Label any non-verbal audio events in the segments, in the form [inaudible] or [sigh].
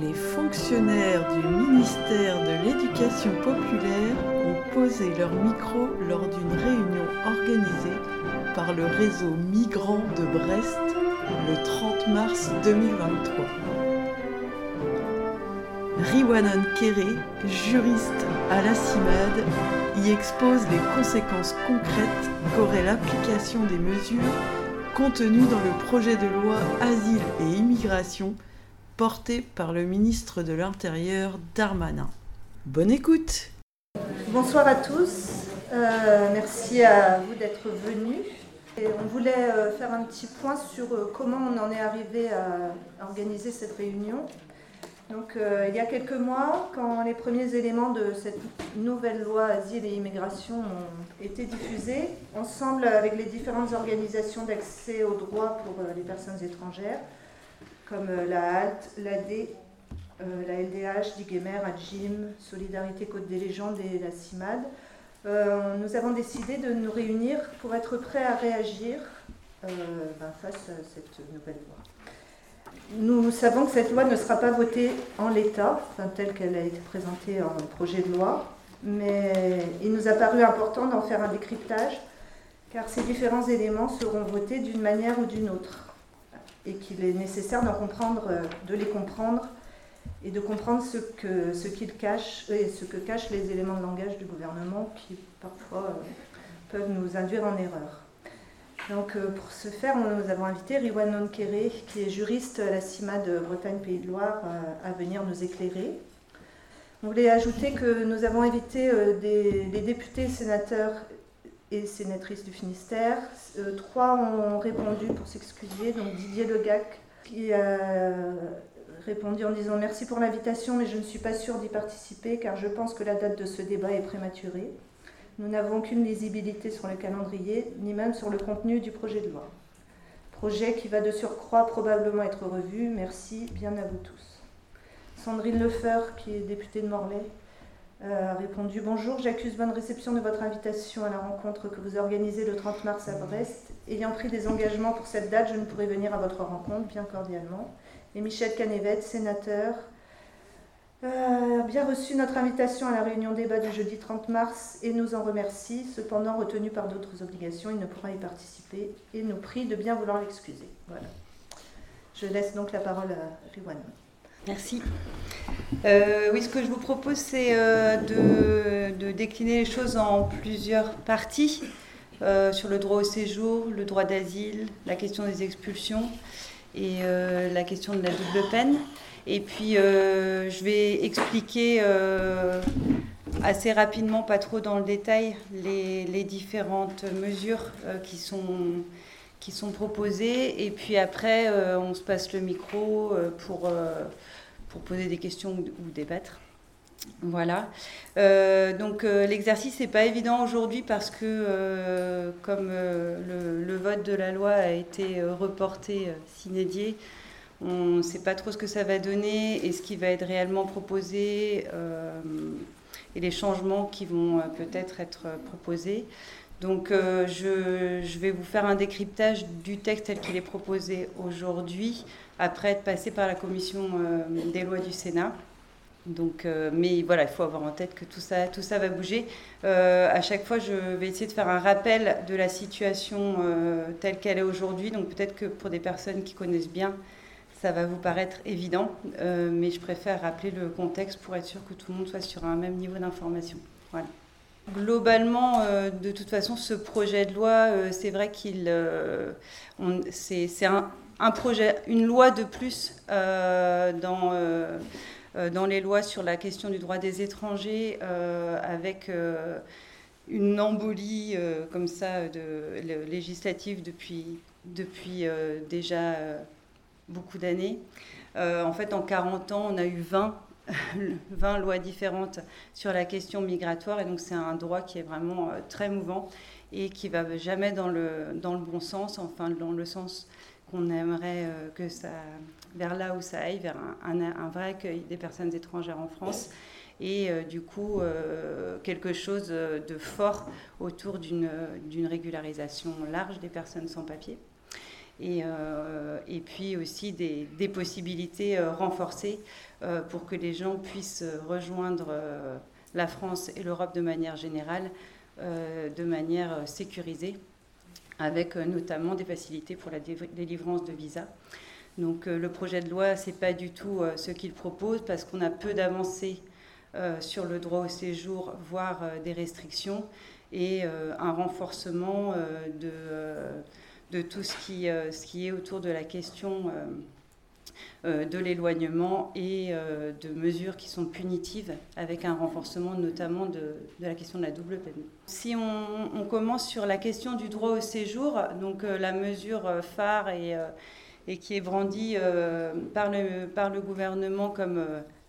les fonctionnaires du ministère de l'Éducation populaire ont posé leur micro lors d'une réunion organisée par le réseau migrant de Brest le 30 mars 2023. Riwanan Kéré, juriste à la CIMAD, y expose les conséquences concrètes qu'aurait l'application des mesures contenues dans le projet de loi Asile et Immigration porté par le ministre de l'Intérieur Darmanin. Bonne écoute Bonsoir à tous, euh, merci à vous d'être venus. on voulait euh, faire un petit point sur euh, comment on en est arrivé à organiser cette réunion. Donc, il y a quelques mois, quand les premiers éléments de cette nouvelle loi Asile et Immigration ont été diffusés, ensemble avec les différentes organisations d'accès aux droits pour les personnes étrangères, comme euh, la HALT, l'AD, euh, la LDH, Diguemer, Adjim, Solidarité Côte des Légendes et la CIMAD, euh, nous avons décidé de nous réunir pour être prêts à réagir ben, face à cette nouvelle loi. Nous savons que cette loi ne sera pas votée en l'état, telle qu'elle a été présentée en projet de loi, mais il nous a paru important d'en faire un décryptage, car ces différents éléments seront votés d'une manière ou d'une autre et qu'il est nécessaire d'en comprendre, euh, de les comprendre et de comprendre ce que ce qu'ils cachent et ce que cachent les éléments de langage du gouvernement qui parfois euh, peuvent nous induire en erreur. Donc euh, pour ce faire, nous avons invité Riwan Nonkere, qui est juriste à la CIMA de Bretagne Pays de Loire, à venir nous éclairer. On voulait ajouter que nous avons invité des, des députés et sénateurs et sénatrice du Finistère. Euh, trois ont répondu pour s'excuser. Donc Didier Legac qui a répondu en disant merci pour l'invitation, mais je ne suis pas sûr d'y participer car je pense que la date de ce débat est prématurée. Nous n'avons aucune lisibilité sur le calendrier, ni même sur le contenu du projet de loi. Projet qui va de surcroît probablement être revu. Merci bien à vous tous. Sandrine Lefeur, qui est députée de Morlaix, a répondu Bonjour, j'accuse bonne réception de votre invitation à la rencontre que vous organisez le 30 mars à Brest. Ayant pris des engagements pour cette date, je ne pourrai venir à votre rencontre, bien cordialement. Et Michel Canevet, sénateur, euh, a bien reçu notre invitation à la réunion débat du jeudi 30 mars et nous en remercie. Cependant, retenu par d'autres obligations, il ne pourra y participer et nous prie de bien vouloir l'excuser. Voilà. Je laisse donc la parole à Riwan. Merci. Euh, oui, ce que je vous propose, c'est euh, de, décliner les choses en plusieurs parties euh, sur le droit au séjour, le droit d'asile, la question des expulsions et la question de la double peine. Et puis, je vais expliquer assez rapidement, pas trop dans le détail, les, les différentes mesures qui sont qui sont proposées. Et puis après, on se passe le micro pour poser des questions ou, débattre. Voilà. Euh, donc euh, l'exercice n'est pas évident aujourd'hui parce que euh, comme le, vote de la loi a été reporté s'inédier, on ne sait pas trop ce que ça va donner et ce qui va être réellement proposé et les changements qui vont peut-être être proposés. Donc je, je, vais vous faire un décryptage du texte tel qu'il est proposé aujourd'hui après être passé par la commission euh, des lois du Sénat. Donc, euh, mais voilà, il faut avoir en tête que tout ça, tout ça va bouger. Euh, à chaque fois, je vais essayer de faire un rappel de la situation telle qu'elle est aujourd'hui. Donc peut-être que pour des personnes qui connaissent bien, ça va vous paraître évident, mais je préfère rappeler le contexte pour être sûr que tout le monde soit sur un même niveau d'information. Voilà. Globalement, de toute façon, ce projet de loi, c'est vrai qu'il, c'est un, projet, une loi de plus euh, dans, euh, euh, les lois sur la question du droit des étrangers, avec une embolie comme ça de, législative depuis, depuis déjà beaucoup d'années. en fait, en 40 ans, on a eu 20 20 lois différentes sur la question migratoire et donc c'est un droit qui est vraiment très mouvant et qui va jamais dans le, bon sens, enfin dans le sens qu'on aimerait euh, que ça, vers là où ça aille, vers un, vrai accueil des personnes étrangères en France et euh, du coup euh, quelque chose de fort autour d'une régularisation large des personnes sans papier. et, puis aussi des possibilités renforcées pour que les gens puissent rejoindre la France et l'Europe de manière générale de manière sécurisée, avec notamment des facilités pour la délivrance de visas. Donc le projet de loi, ce n'est pas du tout ce qu'il propose parce qu'on a peu d'avancées sur le droit au séjour, voire des restrictions et euh, un renforcement euh, de, euh, tout ce qui est autour de la question de l'éloignement et de mesures qui sont punitives, avec un renforcement notamment de, la question de la double peine. Si on, commence sur la question du droit au séjour, donc la mesure phare et, qui est brandie par, le, gouvernement comme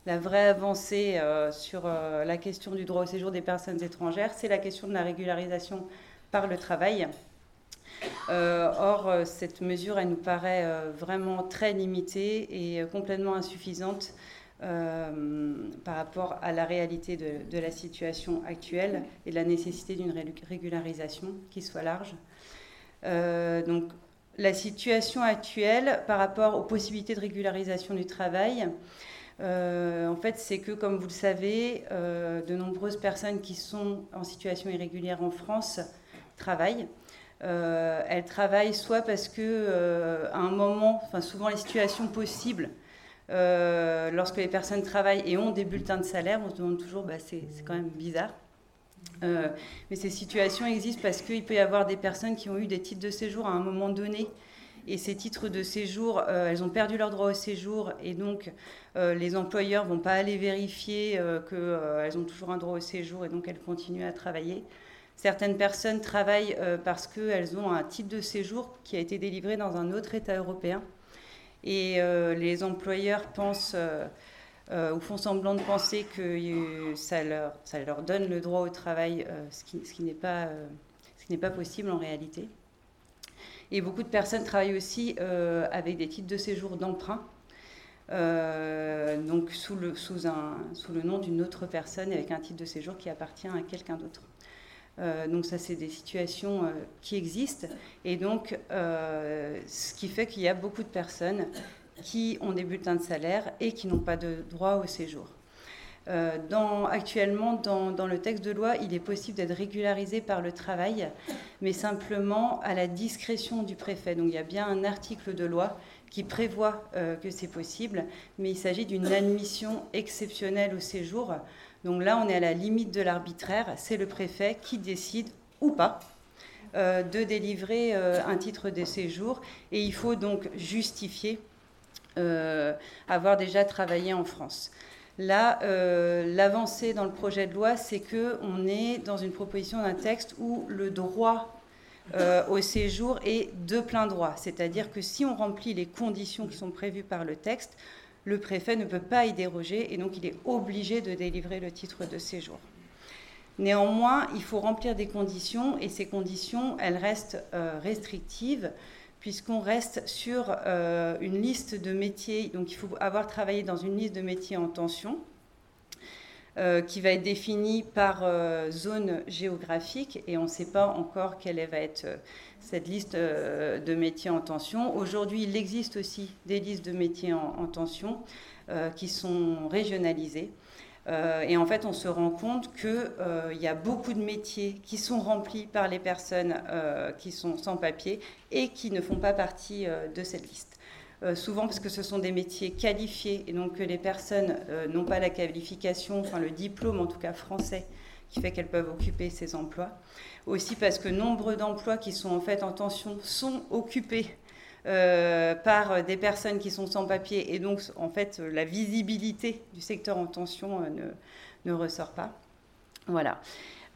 la vraie avancée euh, sur euh, la question du droit au séjour des personnes étrangères, c'est la question de la régularisation par le travail. Euh, or, cette mesure, elle nous paraît vraiment très limitée et complètement insuffisante par rapport à la réalité de, la situation actuelle et la nécessité d'une régularisation qui soit large. donc, la situation actuelle par rapport aux possibilités de régularisation du travail, euh, en fait, c'est que, comme vous le savez, euh, de nombreuses personnes qui sont en situation irrégulière en France travaillent. Euh, elles travaillent soit parce que, à un moment, enfin souvent les situations possibles, lorsque les personnes travaillent et ont des bulletins de salaire, on se demande toujours, bah, c'est quand même bizarre. mais ces situations existent parce qu'il peut y avoir des personnes qui ont eu des titres de séjour à un moment donné et ces titres de séjour, euh, elles ont perdu leur droit au séjour et donc euh, les employeurs ne vont pas aller vérifier euh, qu'elles ont toujours un droit au séjour et donc elles continuent à travailler. Certaines personnes travaillent parce qu'elles ont un titre de séjour qui a été délivré dans un autre État européen et les employeurs pensent ou font semblant de penser que ça leur, donne le droit au travail, ce qui, n'est pas, possible en réalité. Et beaucoup de personnes travaillent aussi euh, avec des titres de séjour d'emprunt, euh, donc sous le, sous le nom d'une autre personne avec un titre de séjour qui appartient à quelqu'un d'autre. Euh, donc ça, c'est des situations qui existent. Et donc, ce qui fait qu'il y a beaucoup de personnes qui ont des bulletins de salaire et qui n'ont pas de droit au séjour. Euh, actuellement, dans, le texte de loi, il est possible d'être régularisé par le travail, mais simplement à la discrétion du préfet. Donc il y a bien un article de loi qui prévoit euh, que c'est possible, mais il s'agit d'une admission exceptionnelle au séjour. Donc là, on est à la limite de l'arbitraire. C'est le préfet qui décide ou pas euh, de délivrer un titre de séjour, et il faut donc justifier avoir déjà travaillé en France. Là, euh, l'avancée dans le projet de loi, c'est qu'on est dans une proposition d'un texte où le droit euh, au séjour est de plein droit. C'est-à-dire que si on remplit les conditions qui sont prévues par le texte, le préfet ne peut pas y déroger et donc il est obligé de délivrer le titre de séjour. Néanmoins, il faut remplir des conditions et ces conditions, elles restent euh, restrictives puisqu'on reste sur euh, une liste de métiers. Donc il faut avoir travaillé dans une liste de métiers en tension. Euh, qui va être définie par zone géographique et on ne sait pas encore quelle va être cette liste de métiers en tension. Aujourd'hui, il existe aussi des listes de métiers en tension qui sont régionalisées. Euh, et en fait, on se rend compte qu'il euh, y a beaucoup de métiers qui sont remplis par les personnes euh, qui sont sans papier et qui ne font pas partie de cette liste. souvent parce que ce sont des métiers qualifiés et donc que les personnes n'ont pas la qualification, enfin le diplôme en tout cas français, qui fait qu'elles peuvent occuper ces emplois. Aussi parce que nombre d'emplois qui sont en fait en tension sont occupés euh, par des personnes qui sont sans papier et donc en fait la visibilité du secteur en tension euh, ne, ressort pas. Voilà.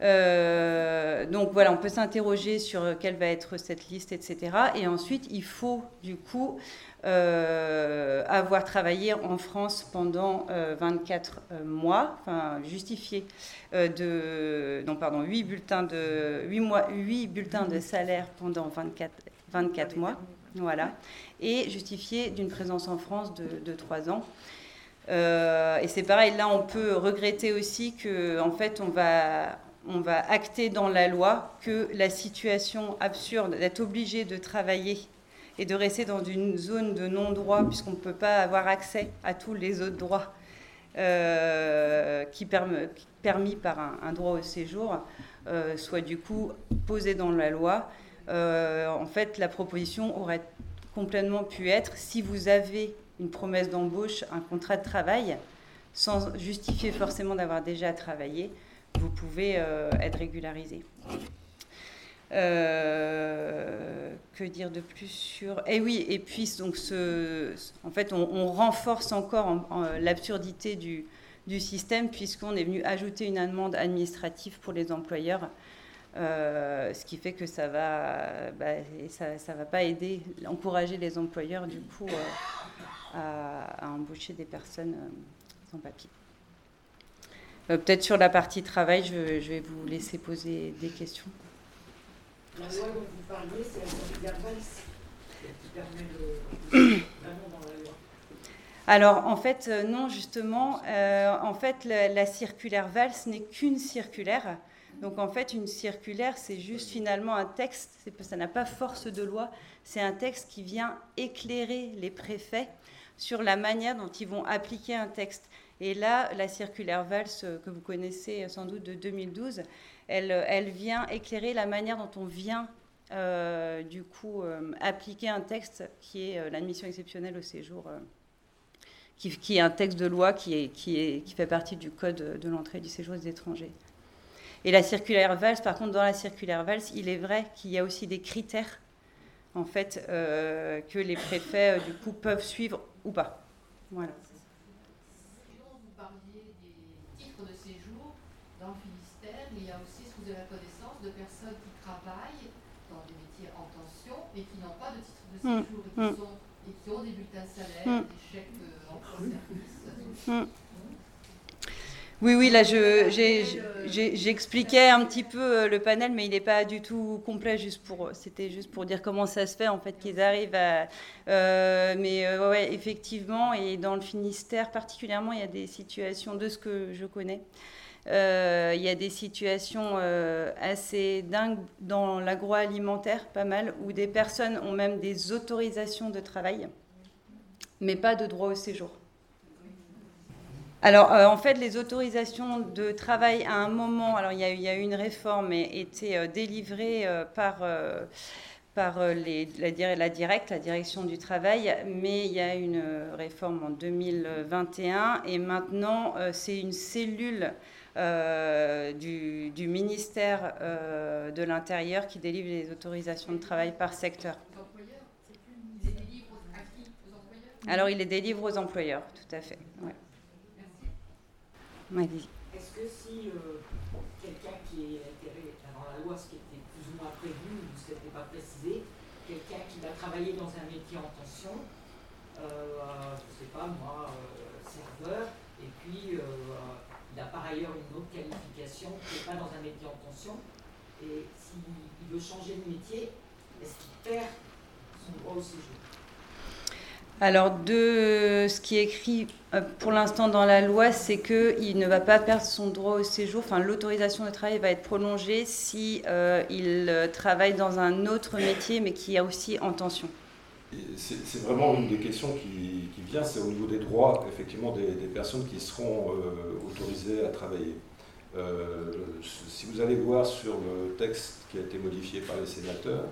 Euh, donc voilà, on peut s'interroger sur quelle va être cette liste, etc. Et ensuite, il faut du coup avoir travaillé en France pendant 24 mois, enfin justifier de, non pardon, 8 bulletins de 8 mois, 8 bulletins de salaire pendant 24, 24 mois. Voilà. Et justifié d'une présence en France de, trois ans. Euh, et c'est pareil, là, on peut regretter aussi que, en fait, on va, on va acter dans la loi que la situation absurde d'être obligé de travailler et de rester dans une zone de non-droit, puisqu'on ne peut pas avoir accès à tous les autres droits euh, qui permis par un, droit au séjour, euh, soit du coup posé dans la loi. Euh, en fait, la proposition aurait complètement pu être si vous avez une promesse d'embauche, un contrat de travail, sans justifier forcément d'avoir déjà travaillé, vous pouvez être régularisé. Euh, que dire de plus sur eh oui, et puis donc en fait, on, renforce encore l'absurdité du, du, système puisqu'on est venu ajouter une amende administrative pour les employeurs, euh, ce qui fait que ça va, bah, ça, ça, va pas aider, encourager les employeurs du coup euh, à, embaucher des personnes sans papier. Peut-être sur la partie travail, je vais vous laisser poser des questions. La loi dont vous parliez, c'est la qui permet la. Alors, en fait, euh, non, justement, euh, en fait, la, circulaire Valls n'est qu'une circulaire. Donc, en fait, une circulaire, c'est juste finalement un texte, ça n'a pas force de loi, c'est un texte qui vient éclairer les préfets sur la manière dont ils vont appliquer un texte. Et là, la circulaire Valls, euh, que vous connaissez sans doute de 2012, elle, vient éclairer la manière dont on vient euh, du coup euh, appliquer un texte qui est euh, l'admission exceptionnelle au séjour, qui, est un texte de loi qui, fait partie du code de l'entrée du séjour des étrangers. Et la circulaire Valls, par contre, dans la circulaire Valls, il est vrai qu'il y a aussi des critères en fait que les préfets du coup peuvent suivre ou pas. Voilà. la connaissance de personnes qui travaillent dans des métiers en tension et qui n'ont qui ont bulletins de salaire, des chèques euh, emploi-service. Oui, oui, là, j'expliquais un petit peu euh, le panel, mais il n'est pas du tout complet. Juste pour, c'était juste pour dire comment ça se fait en fait qu'ils arrivent à. Euh, mais ouais, effectivement, et dans le Finistère particulièrement, il y a des situations de ce que je connais euh, il y a des situations euh, assez dingues dans l'agroalimentaire, pas mal, où des personnes ont même des autorisations de travail, mais pas de droit au séjour. Alors, euh, en fait, les autorisations de travail, à un moment, alors il y a, eu une réforme et étaient délivrées par, par la, la DIRECT, la Direction du Travail, mais il y a une réforme en 2021 et maintenant, c'est une cellule euh, du, ministère euh, de l'Intérieur qui délivre les autorisations de travail par secteur. Alors, il les délivre aux employeurs, tout à fait. Ouais. Est-ce que si euh, quelqu'un qui est intéressé dans la loi, ce qui était plus ou moins prévu, ou ce n'était pas précisé, quelqu'un qui va travailler dans un métier en tension, je ne sais pas moi, serveur, et puis il a par ailleurs une autre qualification qui n'est pas dans un métier en tension. Et s'il veut changer de métier, est-ce qu'il perd son droit au séjour? Alors, de ce qui est écrit euh, pour l'instant dans la loi, c'est qu'il ne va pas perdre son droit au séjour. Enfin, l'autorisation de travail va être prolongée si euh, il euh, travaille dans un autre métier, mais qui est aussi en tension. C'est vraiment une des questions qui, vient, c'est au niveau des droits, effectivement, des, personnes qui seront euh, autorisées à travailler. Euh, si vous allez voir sur le texte qui a été modifié par les sénateurs,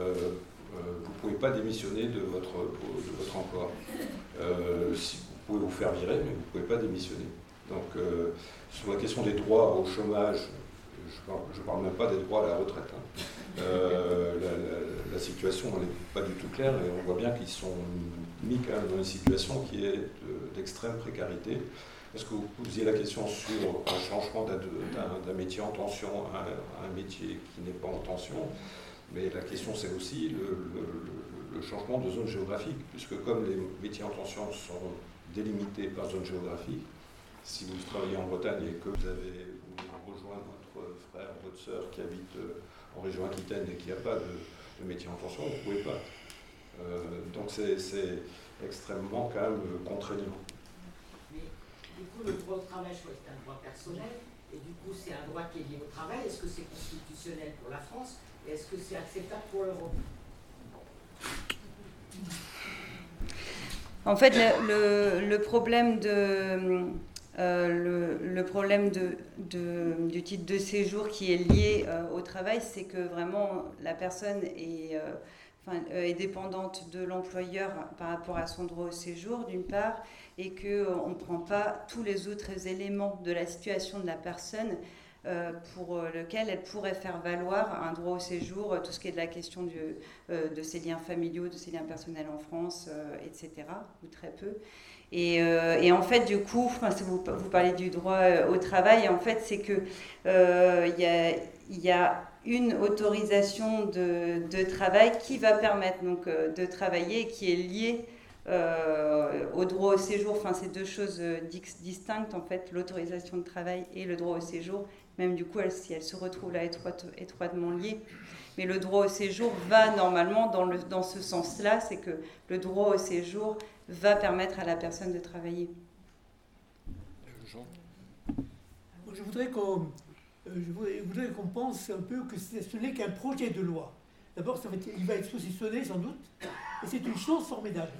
euh, vous ne pouvez pas démissionner de votre, emploi. Vous pouvez vous faire virer, mais vous ne pouvez pas démissionner. Donc, sur la question des droits au chômage, je ne parle, même pas des droits à la retraite. Hein. Euh, la, situation n'est pas du tout claire et on voit bien qu'ils sont mis dans une situation qui est d'extrême précarité. Est-ce que vous posiez la question sur un changement d'un métier en tension à un, métier qui n'est pas en tension? Mais la question, c'est aussi le, changement de zone géographique, puisque comme les métiers en tension sont délimités par zone géographique, si vous travaillez en Bretagne et que vous avez rejoint votre frère, votre sœur qui habite euh, en région Aquitaine et qui n'a pas de, métier en tension, vous ne pouvez pas. Euh, donc c'est extrêmement quand même contraignant. Mais du coup, le droit au travail, je crois que c'est un droit personnel, et du coup, c'est un droit qui est lié au travail. Est-ce que c'est constitutionnel pour la France et est-ce que c'est acceptable pour l'Europe? En fait, le, problème de... Euh, le, problème du titre de séjour qui est lié euh, au travail, c'est que vraiment la personne est, euh, est dépendante de l'employeur par rapport à son droit au séjour, d'une part, et qu'on ne prend pas tous les autres éléments de la situation de la personne pour lequel elle pourrait faire valoir un droit au séjour, tout ce qui est de la question de ses liens familiaux, de ses liens personnels en France, etc., ou très peu. Et, en fait, du coup, si vous, vous, parlez du droit au travail, en fait, c'est que il y a, une autorisation de, travail qui va permettre donc de travailler et qui est liée au droit au séjour. Enfin, c'est deux choses distinctes en fait, l'autorisation de travail et le droit au séjour même du coup, si elle se retrouve là étroitement liée. Mais le droit au séjour va normalement dans, ce sens-là, c'est que le droit au séjour va permettre à la personne de travailler. Je voudrais qu'on euh, qu'on pense un peu que ce n'est qu'un projet de loi. D'abord, il va être saucissonné sans doute, et c'est une chose formidable.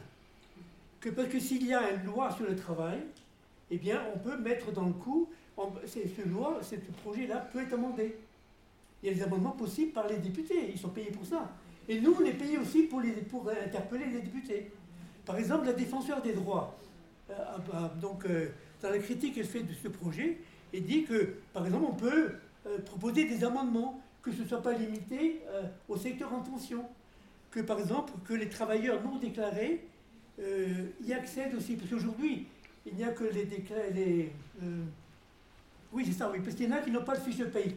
Parce que s'il y a une loi sur le travail, eh bien, on peut mettre dans le coup ce loi, ce projet-là peut être amendé. Il y a des amendements possibles par les députés, ils sont payés pour ça. Et nous, on est payés aussi pour, les, pour interpeller les députés. Par exemple, la défenseur des droits, euh, donc, euh, dans la critique qu'elle fait de ce projet, elle dit que, par exemple, on peut euh, proposer des amendements, que ce ne soit pas limité au secteur en tension. Que, par exemple, que les travailleurs non déclarés y accèdent aussi. Parce qu'aujourd'hui, il n'y a que les, les oui, c'est ça, oui. Parce qu'il y en a qui n'ont pas de fiche de paye.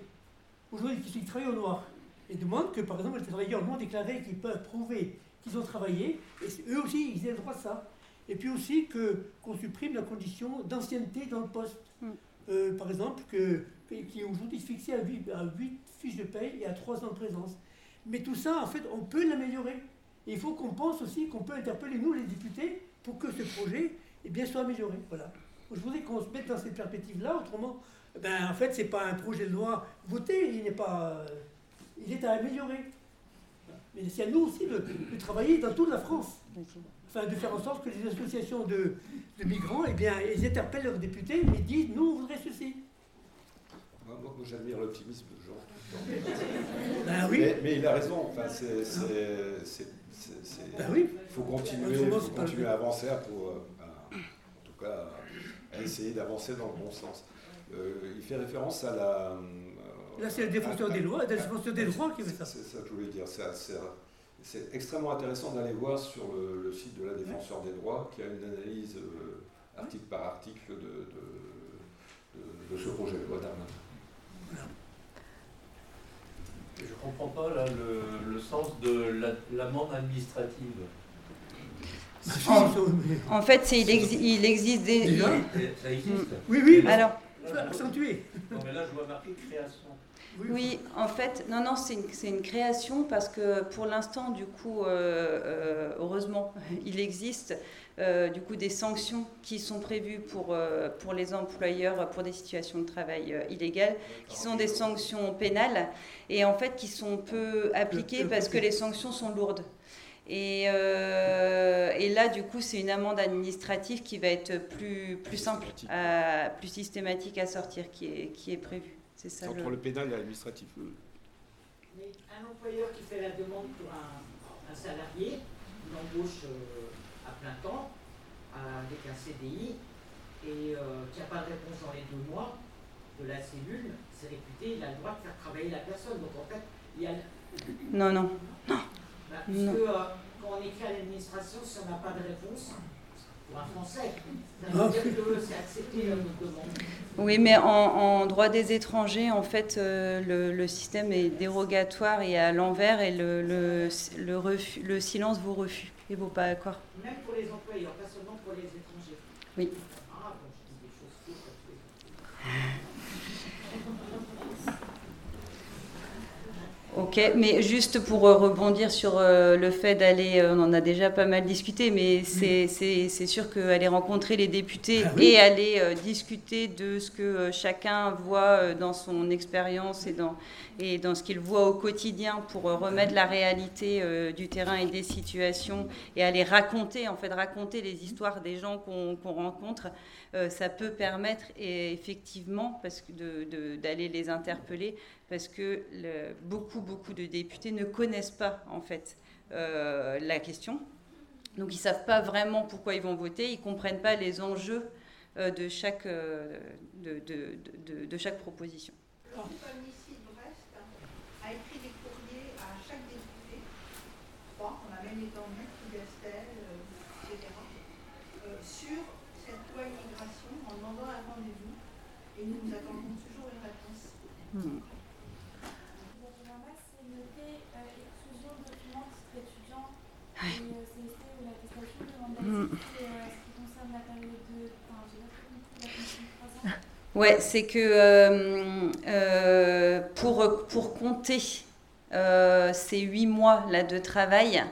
Aujourd'hui, qui travaillent au noir. Et demandent que, par exemple, les travailleurs non déclarés qui peuvent prouver qu'ils ont travaillé, et eux aussi, ils aient le droit de ça. Et puis aussi que, qu'on supprime la condition d'ancienneté dans le poste. Hmm. Euh, par exemple, que, qui est aujourd'hui fixé à 8, à 8 fiches de paye et à 3 ans de présence. Mais tout ça, en fait, on peut l'améliorer. Il faut qu'on pense aussi qu'on peut interpeller, nous, les députés, pour que ce projet eh bien, soit amélioré. Voilà. Je voudrais qu'on se mette dans cette perspective-là, autrement, ben, en fait, ce n'est pas un projet de loi voté, il n'est pas. Euh, il est à améliorer. Mais c'est à nous aussi de, travailler dans toute la France. Enfin, de faire en sorte que les associations de, migrants, eh bien, ils interpellent leurs députés et disent nous, on voudrait ceci. Moi, moi j'admire l'optimisme de Jean. Ben oui. mais, il a raison. Enfin, c'est, ben oui. Il faut continuer, faut continuer à avancer pour, euh, en tout cas, à essayer d'avancer dans le bon sens. Euh, il fait référence à la. Euh, Là, c'est le défenseur des lois, le défenseur des droits qui fait ça. C'est ça que je voulais dire. C'est extrêmement intéressant d'aller voir sur le, site de la défenseur des droits, qui a une analyse euh, article par article de, de, ce projet de loi d'Arnaud. Je ne comprends pas là, le, sens de l'amende administrative. En, fait, il, il, existe des. Ça existe Oui, oui. Alors, accentuer. Non, mais là, je vois marqué création. Oui, en fait, non, non, c'est une, une, création parce que pour l'instant, du coup, euh, euh, heureusement, [laughs] il existe euh, du coup des sanctions qui sont prévues pour, pour les employeurs pour des situations de travail illégales, qui sont des sanctions pénales et en fait qui sont peu appliquées parce que les sanctions sont lourdes. Et, euh, et, là, du coup, c'est une amende administrative qui va être plus, plus simple, plus systématique à sortir, qui est, qui est prévue. C'est ça. Entre le... pénal et l'administratif. Mais un employeur qui fait la demande pour un, salarié, une embauche euh, à plein temps, avec un CDI, et euh, qui n'a pas de réponse dans les deux mois de la cellule, c'est réputé, il a le droit de faire travailler la personne. Donc en fait, il y a. Non, non. Non. Bah, puisque euh, quand on écrit à l'administration, si on n'a pas de réponse, pour un Français, accepté euh, demande. Oui, mais en, droit des étrangers, en fait, euh, le, système est dérogatoire et à l'envers et le, le, le, refus, le silence vous refuse et vaut pas accord. Même pour les employeurs, pas seulement pour les étrangers. Oui. Ah, bon, je dis des choses Ok. Mais juste pour euh, rebondir sur euh, le fait d'aller, euh, on en a déjà pas mal discuté, mais c'est c'est sûr qu'aller rencontrer les députés Ah oui. et aller discuter de ce que chacun voit dans son expérience et dans, et dans ce qu'il voit au quotidien pour remettre la réalité du terrain et des situations et aller raconter, en fait, raconter les histoires des gens qu'on rencontre, ça peut permettre et effectivement parce que de- de- d'aller les interpeller parce que le- beaucoup, beaucoup de députés ne connaissent pas en fait euh, la question. Donc ils ne savent pas vraiment pourquoi ils vont voter, ils ne comprennent pas les enjeux euh, de, chaque, euh, de, de- de- de chaque proposition. L'école ici de Brest a écrit des courriers à chaque député, trois, on a même étendu, Gastel, euh, etc., sur cette loi immigration en demandant un rendez-vous et nous nous attendons toujours une réponse. Hmm. normal, c'est noté euh, exclusion de documents titre étudiant et euh, CST ou l'attestation de Mm. mandat et euh, ce qui concerne la période de. Enfin, j'ai pas compris la fonction de trois ans. Ouais, c'est que euh, euh, pour, pour compter euh, ces huit mois là de travail,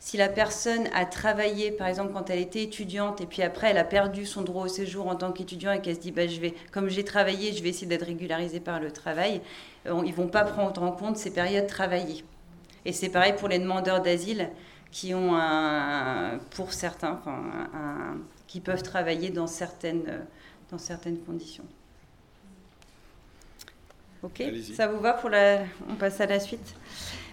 si la personne a travaillé, par exemple, quand elle était étudiante, et puis après elle a perdu son droit au séjour en tant qu'étudiant et qu'elle se dit, bah, je vais, comme j'ai travaillé, je vais essayer d'être régularisée par le travail, ils vont pas prendre en compte ces périodes travaillées. Et c'est pareil pour les demandeurs d'asile qui ont un, pour certains, enfin, un- qui peuvent travailler dans certaines, dans certaines conditions. Ok, ça vous va pour la... On passe à la suite.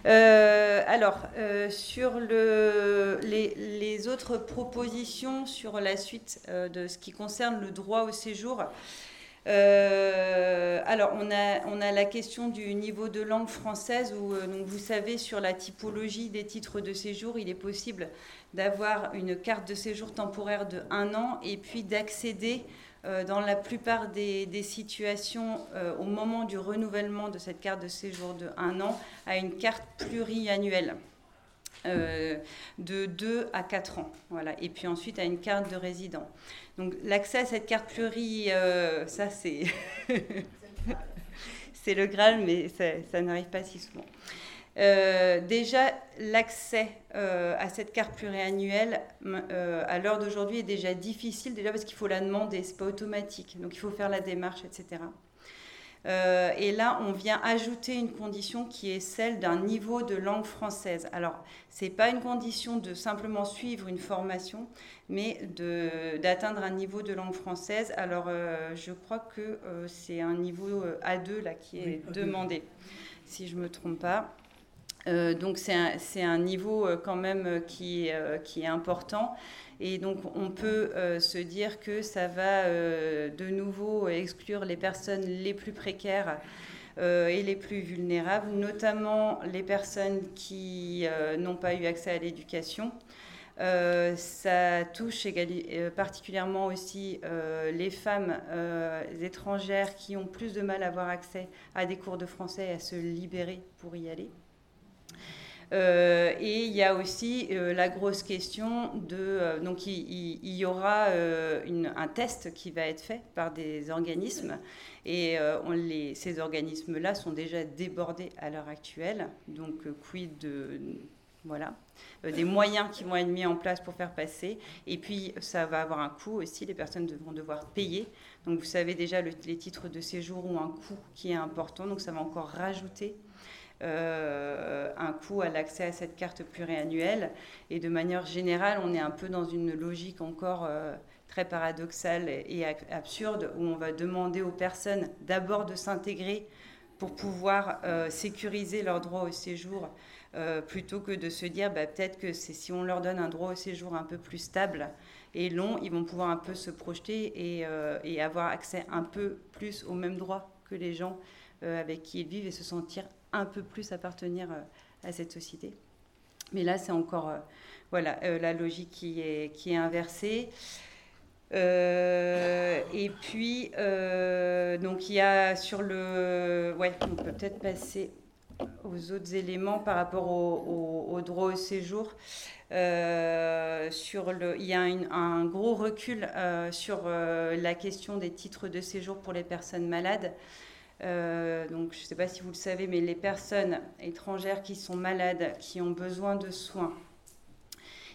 Euh, alors, euh, sur le, les, les autres propositions sur la suite euh, de ce qui concerne le droit au séjour, alors on a, on a la question du niveau de langue française où, donc vous savez, sur la typologie des titres de séjour, il est possible d'avoir une carte de séjour temporaire de un an et puis d'accéder dans la plupart des, des situations, euh, au moment du renouvellement de cette carte de séjour de un an, à une carte pluriannuelle euh, de 2 à 4 ans. Voilà. Et puis ensuite à une carte de résident. Donc l'accès à cette carte pluri, euh, ça c'est [laughs] le Graal, mais ça n'arrive pas si souvent. Euh, déjà, l'accès euh, à cette carte pluriannuelle euh, à l'heure d'aujourd'hui est déjà difficile, déjà parce qu'il faut la demander, c'est pas automatique, donc il faut faire la démarche, etc. Et là, on vient ajouter une condition qui est celle d'un niveau de langue française. Alors, c'est pas une condition de simplement suivre une formation, mais d'atteindre un niveau de langue française. Alors, je crois que c'est un niveau euh, A2 là qui est Oui, A2. demandé, si je me trompe pas. Euh, donc c'est un, niveau euh, quand même euh, qui, est, important. Et donc on peut se dire que ça va de nouveau exclure les personnes les plus précaires et les plus vulnérables, notamment les personnes qui n'ont pas eu accès à l'éducation. Ça touche particulièrement aussi les femmes étrangères qui ont plus de mal à avoir accès à des cours de français et à se libérer pour y aller. Euh, et il y a aussi euh, la grosse question de... euh, donc il, y aura un test qui va être fait par des organismes et ces organismes-là sont déjà débordés à l'heure actuelle. Donc quid de... Voilà, des moyens qui vont être mis en place pour faire passer. Et puis, ça va avoir un coût aussi. Les personnes vont devoir payer. Donc, vous savez déjà, le- les titres de séjour ont un coût qui est important. Donc, ça va encore rajouter euh, un coût à l'accès à cette carte pluriannuelle. Et de manière générale, on est un peu dans une logique encore euh, très paradoxale et ab- absurde où on va demander aux personnes d'abord de s'intégrer pour pouvoir euh, sécuriser leur droit au séjour plutôt que de se dire bah, peut-être que c'est si on leur donne un droit au séjour un peu plus stable et long, ils vont pouvoir un peu se projeter et, et avoir accès un peu plus aux mêmes droits que les gens avec qui ils vivent et se sentir un peu plus appartenir euh, à cette société. Mais là, c'est encore euh, voilà, euh, la logique qui est, inversée. Et puis, donc il y a sur le... Ouais, on peut peut-être passer aux autres éléments par rapport au, droit au séjour. Sur le, il y a un gros recul sur la question des titres de séjour pour les personnes malades. Donc, je ne sais pas si vous le savez, mais les personnes étrangères qui sont malades, qui ont besoin de soins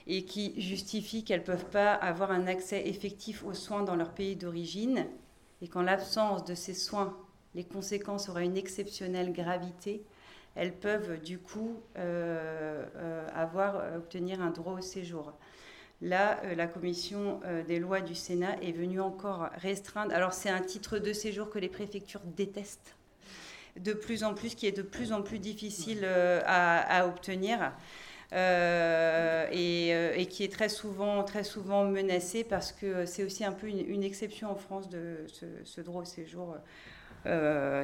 et qui justifient qu'elles ne peuvent pas avoir un accès effectif aux soins dans leur pays d'origine, et qu'en l'absence de ces soins, les conséquences auraient une exceptionnelle gravité, elles peuvent du coup euh, euh, avoir, euh, obtenir un droit au séjour. Là, la commission des lois du Sénat est venue encore restreindre. Alors, c'est un titre de séjour que les préfectures détestent de plus en plus, qui est de plus en plus difficile à, obtenir. et, qui est très souvent, très souvent menacé parce que c'est aussi un peu une, exception en France de ce, droit au séjour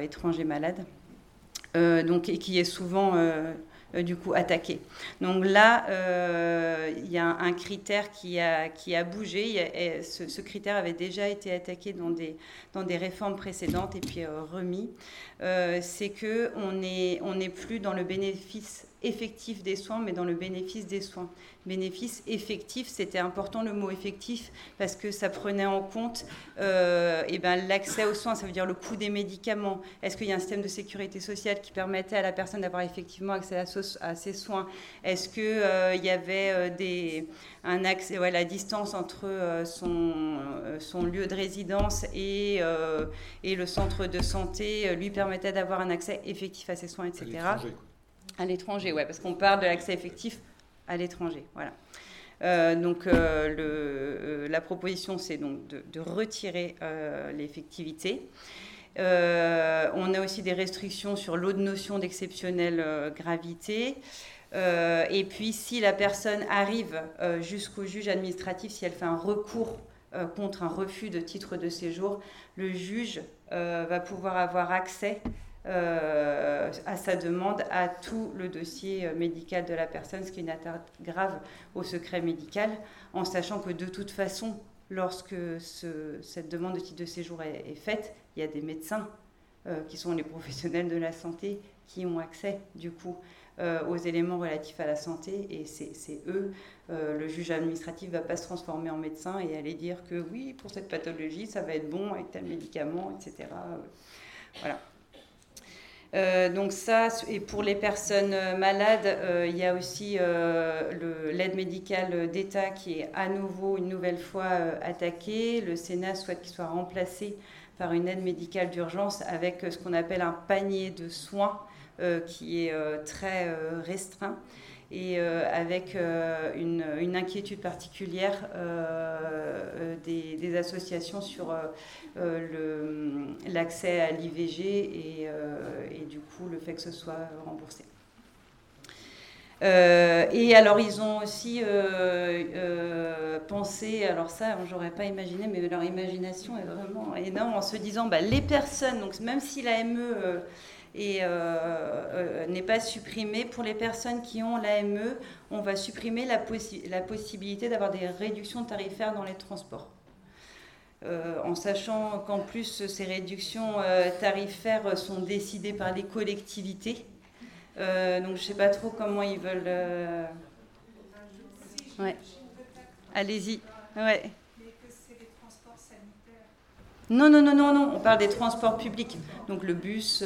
étranger malade. Euh, donc, et qui est souvent euh, euh, du coup attaqué. Donc là, il y a un, critère qui a, qui a bougé. ce, critère avait déjà été attaqué dans des, dans des réformes précédentes et puis remis. C'est qu'on n'est on n'est plus dans le bénéfice effectif des soins, mais dans le bénéfice des soins. Bénéfice effectif, c'était important le mot effectif parce que ça prenait en compte euh, eh ben, l'accès aux soins, ça veut dire le coût des médicaments. Est-ce qu'il y a un système de sécurité sociale qui permettait à la personne d'avoir effectivement accès à, ces soins? Est-ce qu'il euh, y avait euh, des, un accès, ouais, la distance entre son, lieu de résidence et, et le centre de santé lui permettait d'avoir un accès effectif à ces soins, etc. À l'étranger, ouais, parce qu'on parle de l'accès effectif à l'étranger. Voilà. Euh, donc euh, euh, la proposition, c'est donc de retirer l'effectivité. on a aussi des restrictions sur l'autre notion d'exceptionnelle gravité. et puis, si la personne arrive jusqu'au juge administratif, si elle fait un recours contre un refus de titre de séjour, le juge va pouvoir avoir accès euh, à sa demande à tout le dossier euh, médical de la personne, ce qui est une atteinte grave au secret médical, en sachant que de toute façon, lorsque cette demande de titre de séjour est, faite, il y a des médecins euh, qui sont les professionnels de la santé qui ont accès du coup aux éléments relatifs à la santé et c'est eux, le juge administratif ne va pas se transformer en médecin et aller dire que oui, pour cette pathologie, ça va être bon avec tel médicament, etc. Voilà. Euh, donc ça, et pour les personnes malades, euh, il y a aussi euh, l'aide médicale d'État qui est à nouveau, une nouvelle fois attaquée. Le Sénat souhaite qu'il soit remplacé par une aide médicale d'urgence avec ce qu'on appelle un panier de soins qui est très restreint et avec une, inquiétude particulière des, des, associations sur euh, l'accès à l'IVG euh, et, du coup le fait que ce soit remboursé. Euh, et alors ils ont aussi pensé, alors ça j'aurais pas imaginé, mais leur imagination est vraiment énorme en se disant bah, les personnes, donc même si l'AME n'est pas supprimée, pour les personnes qui ont l'AME, on va supprimer la, possibilité d'avoir des réductions tarifaires dans les transports. Euh, en sachant qu'en plus ces réductions euh, tarifaires sont décidées par les collectivités. Euh, donc je ne sais pas trop comment ils veulent. Allez-y. Ouais. Non, non, non, non, non, on parle des transports publics. Donc le bus,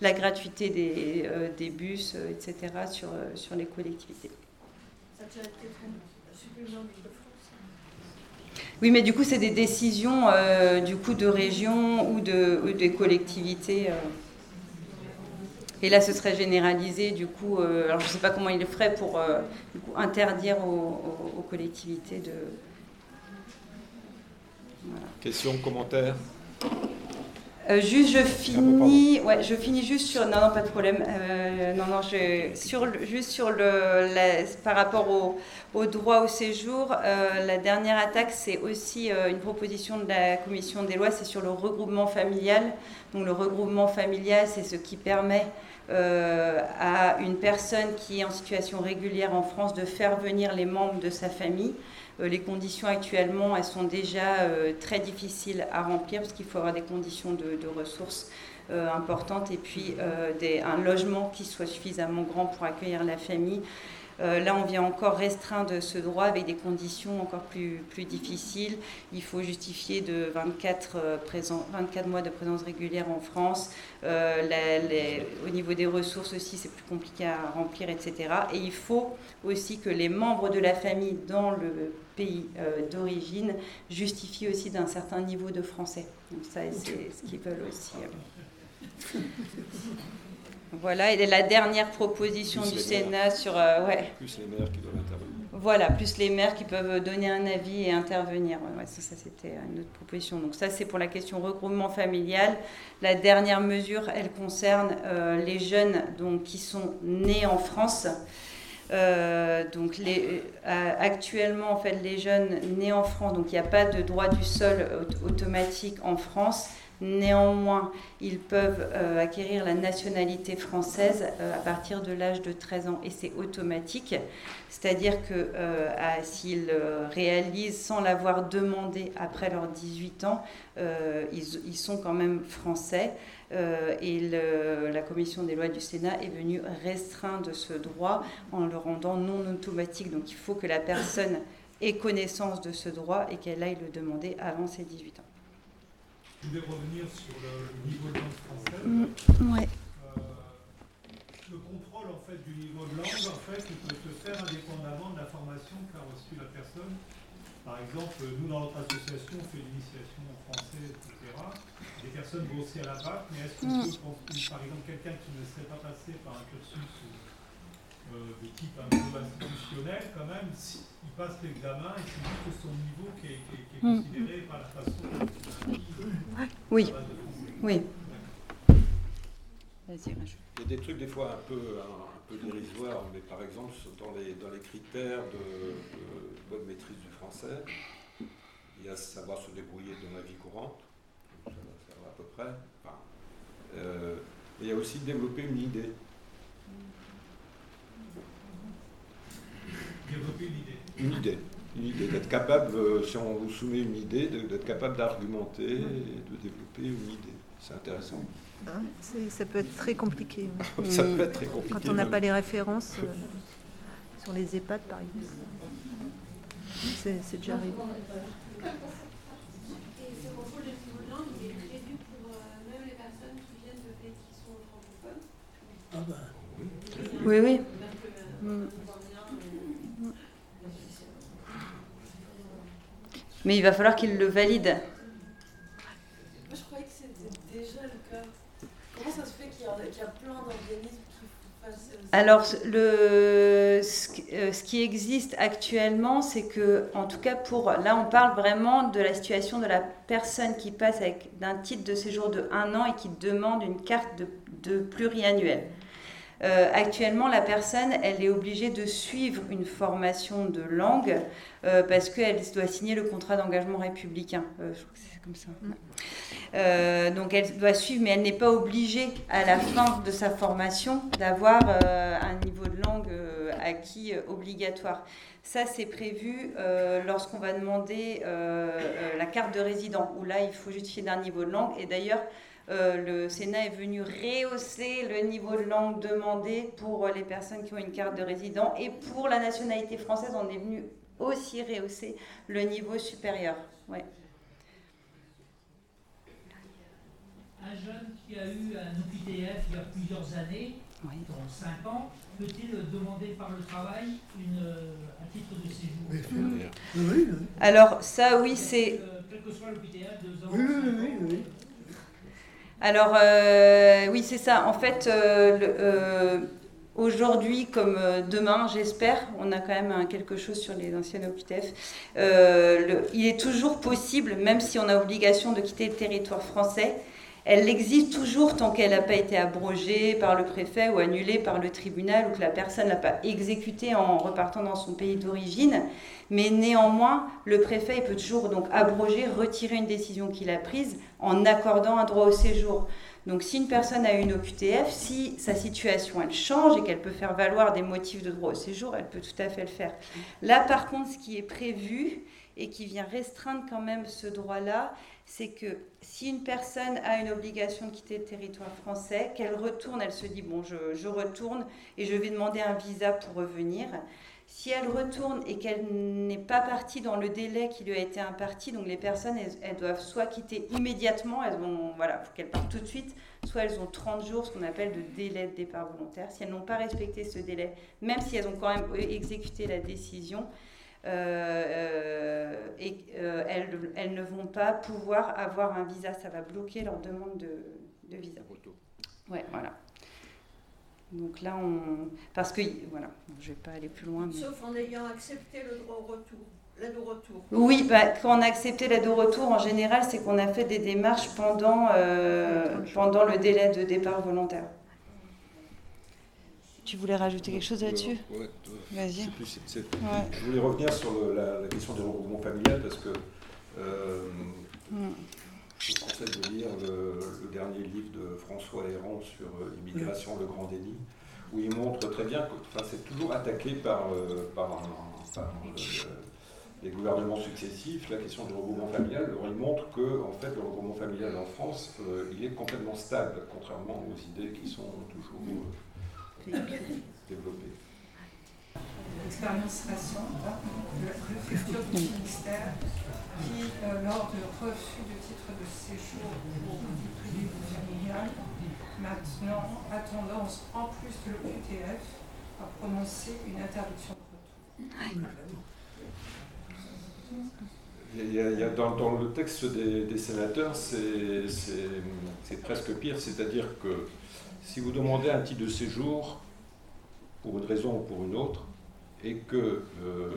la gratuité des, des bus, etc. sur, sur les collectivités. Oui, mais du coup, c'est des décisions euh, du coup de région ou de des collectivités. Euh. Et là, ce serait généralisé. Du coup, euh, alors je ne sais pas comment il le ferait pour interdire aux, collectivités de. Voilà. Questions, commentaires euh, juste, je finis, ouais, je finis juste sur, non, non, pas de problème, euh, non, non, je, sur, juste sur le, par rapport au, au, droit au séjour, euh, la dernière attaque, c'est aussi une proposition de la commission des lois, c'est sur le regroupement familial. Donc le regroupement familial, c'est ce qui permet à une personne qui est en situation régulière en France de faire venir les membres de sa famille. Euh, les conditions actuellement, elles sont déjà euh, très difficiles à remplir parce qu'il faut avoir des conditions de, ressources euh, importantes et puis un logement qui soit suffisamment grand pour accueillir la famille. Euh, là, on vient encore restreindre ce droit avec des conditions encore plus, plus difficiles. Il faut justifier de 24, 24 mois de présence régulière en France. au niveau des ressources aussi, c'est plus compliqué à remplir, etc. Et il faut aussi que les membres de la famille dans le pays d'origine justifient aussi d'un certain niveau de français. Donc ça, c'est ce qu'ils veulent aussi. Voilà, et la dernière proposition du Sénat sur. Euh, ouais. Plus les maires qui doivent intervenir. Voilà, plus les maires qui peuvent donner un avis et intervenir. Ouais, ça, ça c'était une autre proposition. Donc, ça, c'est pour la question regroupement familial. La dernière mesure, elle concerne euh, les jeunes donc, qui sont nés en France. Euh, donc les, actuellement, en fait, les jeunes nés en France, donc il n'y a pas de droit du sol automatique en France. Néanmoins, ils peuvent euh, acquérir la nationalité française euh, à partir de l'âge de 13 ans et c'est automatique. C'est-à-dire que euh, s'ils réalisent sans l'avoir demandé après leurs 18 ans, ils, sont quand même français. et la commission des lois du Sénat est venue restreindre ce droit en le rendant non automatique. Donc il faut que la personne ait connaissance de ce droit et qu'elle aille le demander avant ses 18 ans. Je voulais revenir sur le, niveau de langue française. Mm, ouais. euh, le contrôle en fait, du niveau de langue, en fait, il peut se faire indépendamment de la formation qu'a reçue la personne. Par exemple, nous, dans notre association, on fait l'initiation en français, etc. Les personnes vont aussi à la BAC, mais est-ce qu'on mm. peut, par exemple, quelqu'un qui ne s'est pas passé par un cursus euh, de type un peu institutionnel, quand même, il passe l'examen et c'est juste son niveau qui est, qui est, mm. considéré par la façon dont il a Oui. Oui. Il y a des trucs des fois un peu, un, peu dérisoires, mais par exemple, dans les, dans les critères de, bonne maîtrise du français, il y a savoir se débrouiller dans la vie courante, ça va faire à peu près. Enfin, euh, il y a aussi développer une idée. Développer une idée. Une idée. Une idée, d'être capable, euh, si on vous soumet une idée, d'être capable d'argumenter et de développer une idée. C'est intéressant. Ah, ça peut être très compliqué. [laughs] ça peut être très compliqué. Quand on n'a pas les références euh, sur les EHPAD, par exemple. C'est déjà arrivé. Ah bah. Oui, oui. Mm. Mais il va falloir qu'il le valide. Moi, je croyais que c'était déjà le cas. Comment ça se fait qu'il y, a plein d'organismes qui fassent. Alors, le, euh, ce qui existe actuellement, c'est que, en tout cas, pour. Là, on parle vraiment de la situation de la personne qui passe avec d'un titre de séjour de un an et qui demande une carte de, de pluriannuel. Euh, actuellement, la personne, elle est obligée de suivre une formation de langue euh, parce qu'elle doit signer le contrat d'engagement républicain. Euh, je crois que c'est comme ça. donc elle doit suivre, mais elle n'est pas obligée à la fin de sa formation d'avoir un niveau de langue acquis obligatoire. Ça, c'est prévu lorsqu'on va demander la carte de résident, où là, il faut justifier d'un niveau de langue. Et d'ailleurs, euh, le Sénat est venu rehausser le niveau de langue demandé pour les personnes qui ont une carte de résident. Et pour la nationalité française, on est venu aussi rehausser le niveau supérieur. Ouais. Un jeune qui a eu un OQTF il y a plusieurs années, dans 5 ans, peut-il demander par le travail une, un titre de séjour? Oui, Alors ça, oui, c'est... Quel que soit l'OQTF, deux ans, oui, oui, oui. Alors, euh, oui, c'est ça. En fait, euh, euh, aujourd'hui comme demain, j'espère, on a quand même quelque chose sur les anciennes OQTF. il est toujours possible, même si on a obligation de quitter le territoire français, elle existe toujours tant qu'elle n'a pas été abrogée par le préfet ou annulée par le tribunal ou que la personne n'a pas exécutée en repartant dans son pays d'origine. Mais néanmoins, le préfet peut toujours donc abroger, retirer une décision qu'il a prise en accordant un droit au séjour. Donc si une personne a une OQTF, si sa situation elle change et qu'elle peut faire valoir des motifs de droit au séjour, elle peut tout à fait le faire. Là par contre, ce qui est prévu, et qui vient restreindre quand même ce droit-là, c'est que si une personne a une obligation de quitter le territoire français, qu'elle retourne, elle se dit, bon, je, retourne et je vais demander un visa pour revenir. Si elle retourne et qu'elle n'est pas partie dans le délai qui lui a été imparti, donc les personnes, elles, doivent soit quitter immédiatement, elles vont, voilà, faut qu'elles partent tout de suite, soit elles ont 30 jours, ce qu'on appelle de délai de départ volontaire. Si elles n'ont pas respecté ce délai, même si elles ont quand même exécuté la décision, et euh, elles, elles, ne vont pas pouvoir avoir un visa. Ça va bloquer leur demande de, de visa. Ouais, voilà. Donc là, on. Parce que. Voilà, je ne vais pas aller plus loin. Sauf en ayant accepté le droit au retour. L'aide au retour. Oui, bah, quand on a accepté l'aide au retour, en général, c'est qu'on a fait des démarches pendant, euh, pendant le délai de départ volontaire. Tu voulais rajouter quelque chose là-dessus Oui, Vas-y. Je voulais revenir sur la, question du regroupement familial parce que euh, mm. je vous conseille de lire le, dernier livre de François Héran sur euh, l'immigration, le grand déni, où il montre très bien que c'est toujours attaqué par, euh, par, les gouvernements successifs, la question du regroupement familial. Alors il montre que en fait, le regroupement familial en France, il est complètement stable, contrairement aux idées qui sont toujours développé. L'expérience récente, hein, le, futur du ministère, qui, euh, lors de refus de titre de séjour pour ou familiale, maintenant a tendance, en plus de l'OQTF, à prononcer une interdiction de retour. Il y a, il y a dans, dans, le texte des, des sénateurs, c'est presque pire, c'est-à-dire que si vous demandez un titre de séjour pour une raison ou pour une autre, et que euh,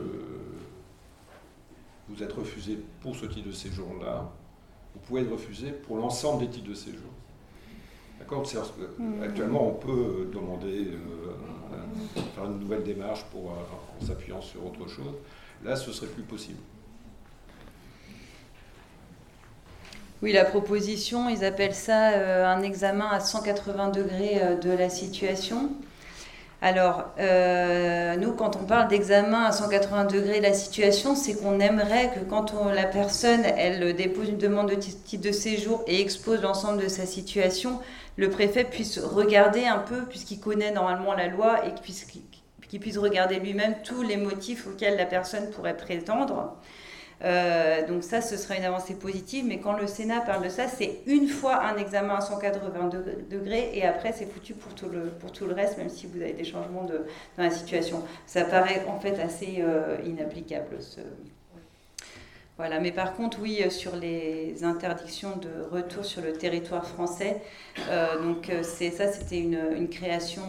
vous êtes refusé pour ce titre de séjour-là, vous pouvez être refusé pour l'ensemble des titres de séjour. D'accord? Mmh. Actuellement, on peut demander, euh, faire une nouvelle démarche pour, euh, en s'appuyant sur autre chose. Là, ce serait plus possible. Oui, la proposition, ils appellent ça euh, un examen à 180 degrés euh, de la situation. Alors, euh, nous, quand on parle d'examen à 180 degrés de la situation, c'est qu'on aimerait que quand la personne, elle dépose une demande de titre de séjour et expose l'ensemble de sa situation, le préfet puisse regarder un peu, puisqu'il connaît normalement la loi, et qu'il puisse regarder lui-même tous les motifs auxquels la personne pourrait prétendre. Euh, donc ça, ce sera une avancée positive, mais quand le Sénat parle de ça, c'est une fois un examen à 180 degrés et après c'est foutu pour tout, le, pour tout le reste, même si vous avez des changements de, dans la situation. Ça paraît en fait assez euh, inapplicable ce, voilà, mais par contre, oui, euh, sur les interdictions de retour sur le territoire français, euh, donc euh, c'est ça, c'était une, création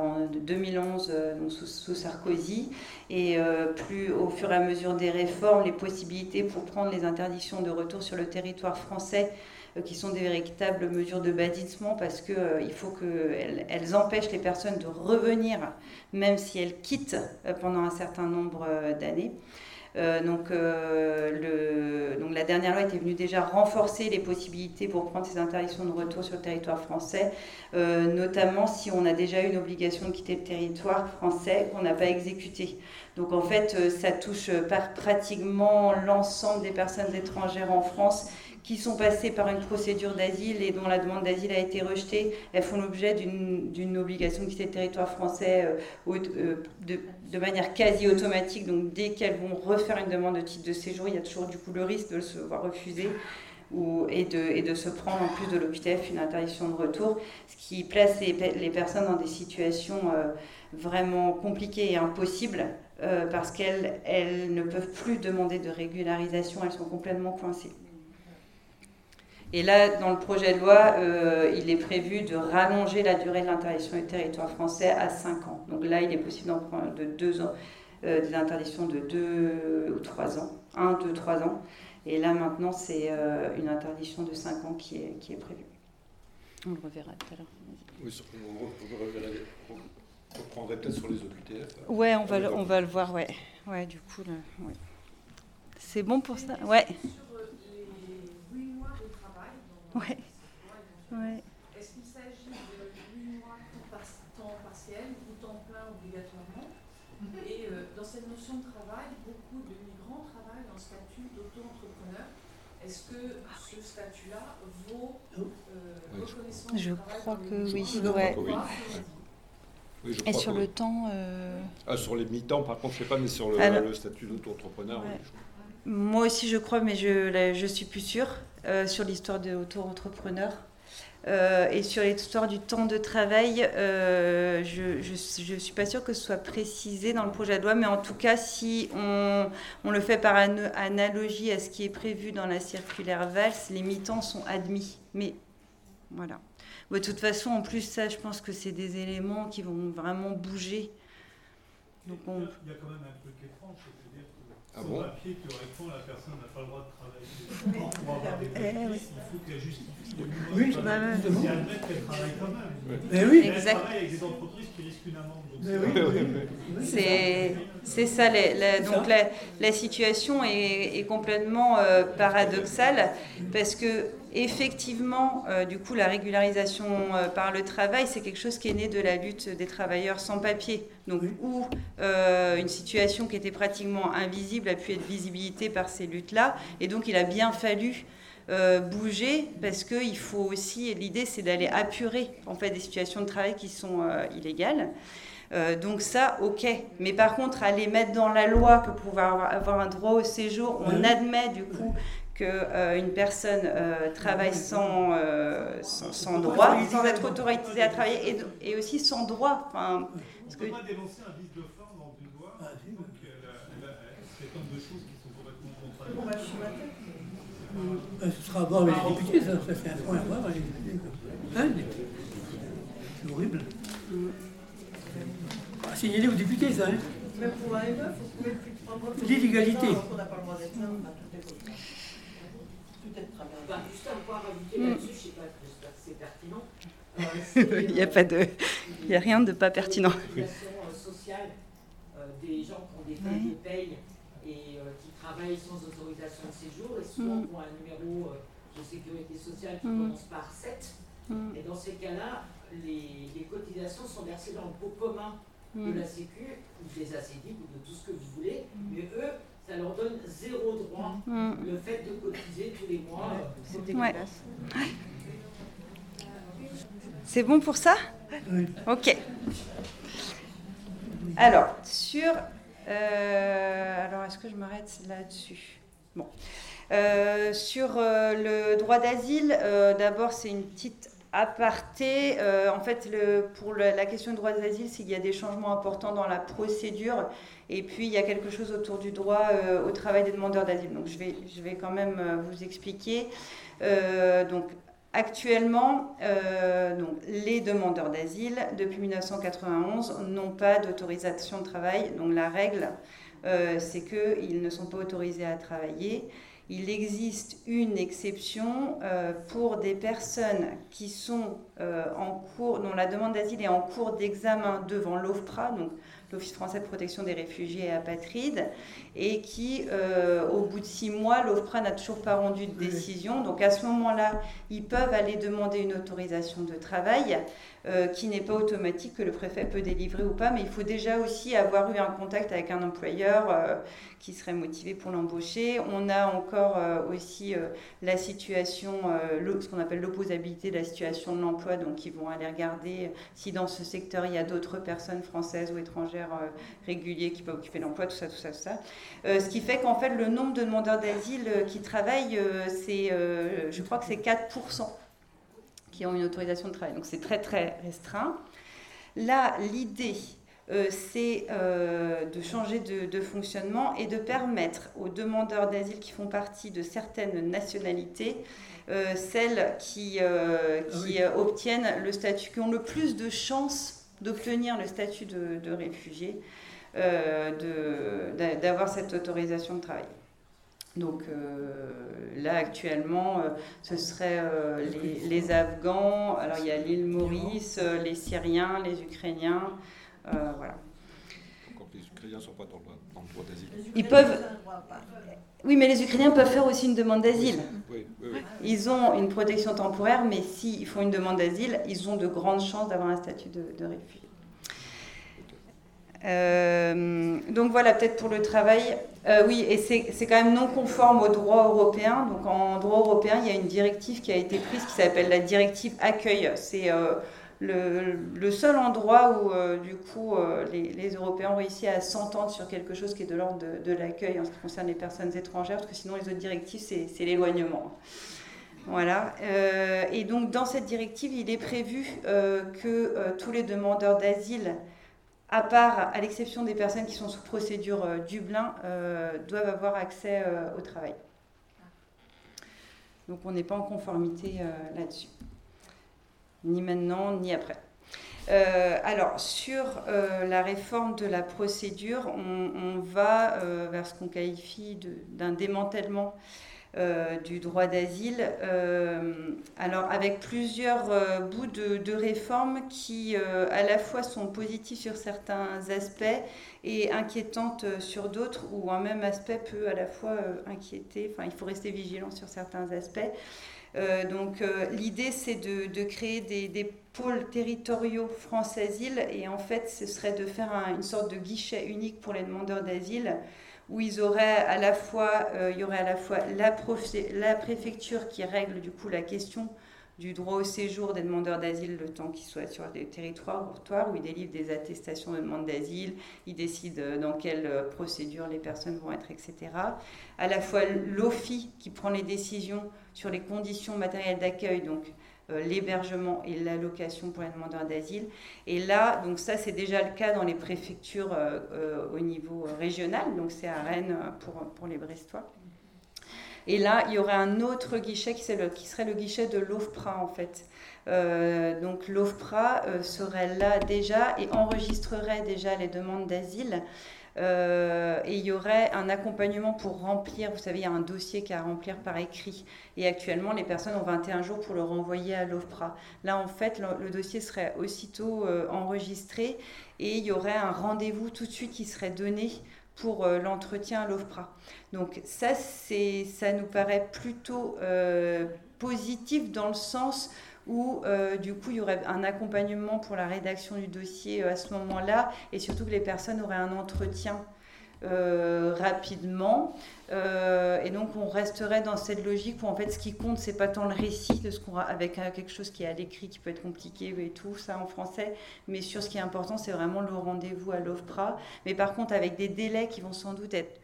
en 2011 sous, Sarkozy, et plus au fur et à mesure des réformes, les possibilités pour prendre les interdictions de retour sur le territoire français qui sont des véritables mesures de bâtissement parce qu'il faut qu'elles elles empêchent les personnes de revenir, même si elles quittent pendant un certain nombre d'années. Euh, donc, euh, donc, la dernière loi était venue déjà renforcer les possibilités pour prendre ces interdictions de retour sur le territoire français, euh, notamment si on a déjà une obligation de quitter le territoire français qu'on n'a pas exécuté. Donc en fait, ça touche pratiquement l'ensemble des personnes étrangères en France qui sont passées par une procédure d'asile et dont la demande d'asile a été rejetée, elles font l'objet d'une obligation de quitter le territoire français euh, de, manière quasi automatique. Donc dès qu'elles vont refaire une demande de titre de séjour, il y a toujours du coup le risque de se voir refuser. Et, de, se prendre en plus de l'OQTF une interdiction de retour, ce qui place les, personnes dans des situations euh, vraiment compliquées et impossibles parce qu'elles elles ne peuvent plus demander de régularisation, elles sont complètement coincées. Et là, dans le projet de loi, euh, il est prévu de rallonger la durée de l'interdiction du territoire français à 5 ans. Donc là, il est possible d'en prendre de 2 ans, euh, des interdictions de 2 ou 3 ans, 1, 2, 3 ans. Et là, maintenant, c'est euh, une interdiction de 5 ans qui est, qui est prévue. On le reverra tout à l'heure. Oui, on, reprendrait peut-être sur les OQTF. Ouais, on va, le, on va le voir, ouais. Ouais, du coup, ouais. C'est bon pour ça? Ouais. Ouais. ouais. Est-ce qu'il s'agit de 8 mois pour temps partiel ou temps plein obligatoirement? Et euh, dans cette notion de travail, beaucoup de migrants travaillent travail en statut d'auto-entrepreneur. Est-ce que ce statut-là vaut euh, reconnaissance Je du travail crois que oui, ouais. Oui, je Et crois sur que le oui. temps, euh, Ah, sur les mi-temps, par contre, je sais pas, mais sur le, Alors- le statut d'auto-entrepreneur, oui, Ouais. je- moi aussi je crois, mais je la- je suis plus sûre euh, sur l'histoire de auto-entrepreneur. Euh, et sur l'histoire du temps de travail, euh, je ne suis pas sûre que ce soit précisé dans le projet de loi, mais en tout cas, si on, on le fait par an- analogie à ce qui est prévu dans la circulaire VALS, les mi-temps sont admis. Mais voilà. De toute façon, en plus, ça, je pense que c'est des éléments qui vont vraiment bouger. Il y a- quand même un truc étrange, Ah bon papier, théoriquement, la personne n'a pas le droit de travailler. Or, Pour avoir des Eh bénéfices, il faut qu'elle justifie le minimum Oui, bah ouais. Si elle admet qu'elle travaille quand même. Mais oui. Elle Exact. travaille avec des entreprises qui risquent une amende. C'est- C'est ça, les- la- donc la, la situation est, est complètement euh, paradoxale parce que effectivement, euh, du coup, la régularisation euh, par le travail, c'est quelque chose qui est né de la lutte des travailleurs sans papier. Donc où euh, une situation qui était pratiquement invisible a pu être visibilité par ces luttes-là, et donc il a bien fallu bouger parce que il faut aussi l'idée c'est d'aller apurer en fait des situations de travail qui sont illégales. Euh, donc ça, ok. Mais par contre, aller mettre dans la loi que pour pouvoir avoir un droit au séjour, on admet du coup que euh, une personne euh, travaille sans, euh, sans, sans droit, sans être autorisée à travailler, et, et aussi sans droit. Enfin, On ne que- peut pas dénoncer un vice de forme dans une loi, donc elle, elle, elle, c'est comme deux choses qui sont complètement contradictoires. Ben, ce sera à voir avec les députés, ça, ça c'est un point à voir avec les députés. Hein, c'est horrible. À signaler aux députés, ça. Hein. Même pour un ME, vous pouvez plus de trois mois. L'illégalité. On n'a pas le droit d'être là, bien. Enfin, juste à pouvoir ajouter Mm. là-dessus, je sais pas, j'espère que c'est pertinent. Euh, [laughs] il n'y a pas de, il y a rien de pas pertinent. L'organisation euh, sociale euh, des gens qui ont des feuilles de paye et euh, qui travaillent sans autorisation de séjour et souvent Mm. ont un numéro euh, de sécurité sociale qui Mm. commence par 7. Mm. Et dans ces cas-là, les, les cotisations sont versées dans le pot commun Mm. de la Sécu ou des ACDIC ou de tout ce que vous voulez, mais eux, ça leur donne zéro droit Mm. le fait de cotiser tous les mois. euh, C'est dégueulasse. C'est bon pour ça Ok. Alors, sur... euh, alors, est-ce que je m'arrête là-dessus? Bon. Euh, sur euh, le droit d'asile, euh, d'abord, c'est une petite aparté. Euh, en fait, pour la question du droit d'asile, qu'il y a des changements importants dans la procédure. Et puis, il y a quelque chose autour du droit euh, au travail des demandeurs d'asile. Donc, je vais, quand même euh, vous expliquer. Euh, donc, Actuellement, les demandeurs d'asile, depuis 1991, n'ont pas d'autorisation de travail. Donc la règle, c'est qu'ils ne sont pas autorisés à travailler. Il existe une exception euh, pour des personnes qui sont euh, en cours, dont la demande d'asile est en cours d'examen devant l'OFPRA, donc l'Office français de protection des réfugiés et apatrides, et qui, euh, au bout de six mois, l'OFPRA n'a toujours pas rendu de décision. Donc à ce moment-là, ils peuvent aller demander une autorisation de travail qui n'est pas automatique, que le préfet peut délivrer ou pas, mais il faut déjà aussi avoir eu un contact avec un employeur euh, qui serait motivé pour l'embaucher. On a encore euh, aussi euh, la situation, euh, ce qu'on appelle l'opposabilité de la situation de l'emploi, donc ils vont aller regarder si dans ce secteur il y a d'autres personnes françaises ou étrangères euh, réguliers qui peuvent occuper l'emploi, tout ça, tout ça, tout ça. Euh, ce qui fait qu'en fait le nombre de demandeurs d'asile euh, qui travaillent, euh, c'est, euh, je crois que c'est 4% qui ont une autorisation de travail. Donc c'est très très restreint. Là, l'idée, euh, c'est euh, de changer de, de fonctionnement et de permettre aux demandeurs d'asile qui font partie de certaines nationalités, euh, celles qui, qui euh, obtiennent le statut, qui ont le plus de chances d'obtenir le statut de, de réfugié, d'avoir cette autorisation de travail. Donc euh, là actuellement, euh, ce serait euh, les, les Afghans, alors il y a l'île Maurice, euh, les Syriens, les Ukrainiens, euh, voilà. Les Ukrainiens ne sont pas dans le, dans le droit d'asile. Ils peuvent. Oui, mais les Ukrainiens peuvent faire aussi une demande d'asile. Oui, oui, oui. Ils ont une protection temporaire, mais s'ils font une demande d'asile, ils ont de grandes chances d'avoir un statut de, de réfugié. Donc voilà, peut-être pour le travail. oui, et c'est quand même non conforme au droit européen. Donc en droit européen, il y a une directive qui a été prise qui s'appelle la directive accueil. C'est le, seul endroit où, euh, du coup, euh, les, Européens ont réussi à s'entendre sur quelque chose qui est de l'ordre de, l'accueil en ce qui concerne les personnes étrangères, parce que sinon, les autres directives, c'est l'éloignement. Voilà. Euh, et donc, dans cette directive, il est prévu que tous les demandeurs d'asile, à part, à l'exception des personnes qui sont sous procédure Dublin, doivent avoir accès au travail. Donc, on n'est pas en conformité là-dessus ni maintenant ni après. Euh, alors, sur euh, la réforme de la procédure, on, va euh, vers ce qu'on qualifie d'un démantèlement du droit d'asile. alors, avec plusieurs bouts de, de réformes qui, à la fois, sont positifs sur certains aspects et inquiétantes sur d'autres, ou un même aspect peut à la fois inquiéter. Enfin, il faut rester vigilant sur certains aspects. Euh, donc euh, l'idée c'est de, créer des, pôles territoriaux France Asile et en fait ce serait de faire une sorte de guichet unique pour les demandeurs d'asile où ils auraient à la fois, euh, il y aurait à la fois la, préfecture qui règle du coup la question du droit au séjour des demandeurs d'asile le temps qu'ils soient sur des territoires où ils délivrent des attestations de demande d'asile, ils décident dans quelle procédure les personnes vont être, etc. À la fois l'OFI qui prend les décisions sur les conditions matérielles d'accueil, donc euh, l'hébergement et l'allocation pour les demandeurs d'asile. Et là, donc ça c'est déjà le cas dans les préfectures euh, euh, au niveau régional, donc c'est à Rennes pour, pour les Brestois. Et là, il y aurait un autre guichet qui serait le guichet de l'OFPRA en fait. donc l'OFPRA serait là déjà et enregistrerait déjà les demandes d'asile euh, et il y aurait un accompagnement pour remplir, vous savez, il y a un dossier qui a à remplir par écrit. Et actuellement, les personnes ont 21 jours pour le renvoyer à l'OFPRA. Là, en fait, le, dossier serait aussitôt euh, enregistré et il y aurait un rendez-vous tout de suite qui serait donné pour euh, l'entretien à l'OFPRA. Donc ça, ça nous paraît plutôt positif dans le sens où euh, du coup il y aurait un accompagnement pour la rédaction du dossier euh, à ce moment-là et surtout que les personnes auraient un entretien euh, rapidement. Et donc on resterait dans cette logique où en fait ce qui compte c'est pas tant le récit de ce qu'on avec quelque chose qui est à l'écrit qui peut être compliqué et tout ça en français mais sur ce qui est important c'est vraiment le rendez-vous à l'OFPRA. Mais par contre avec des délais qui vont sans doute être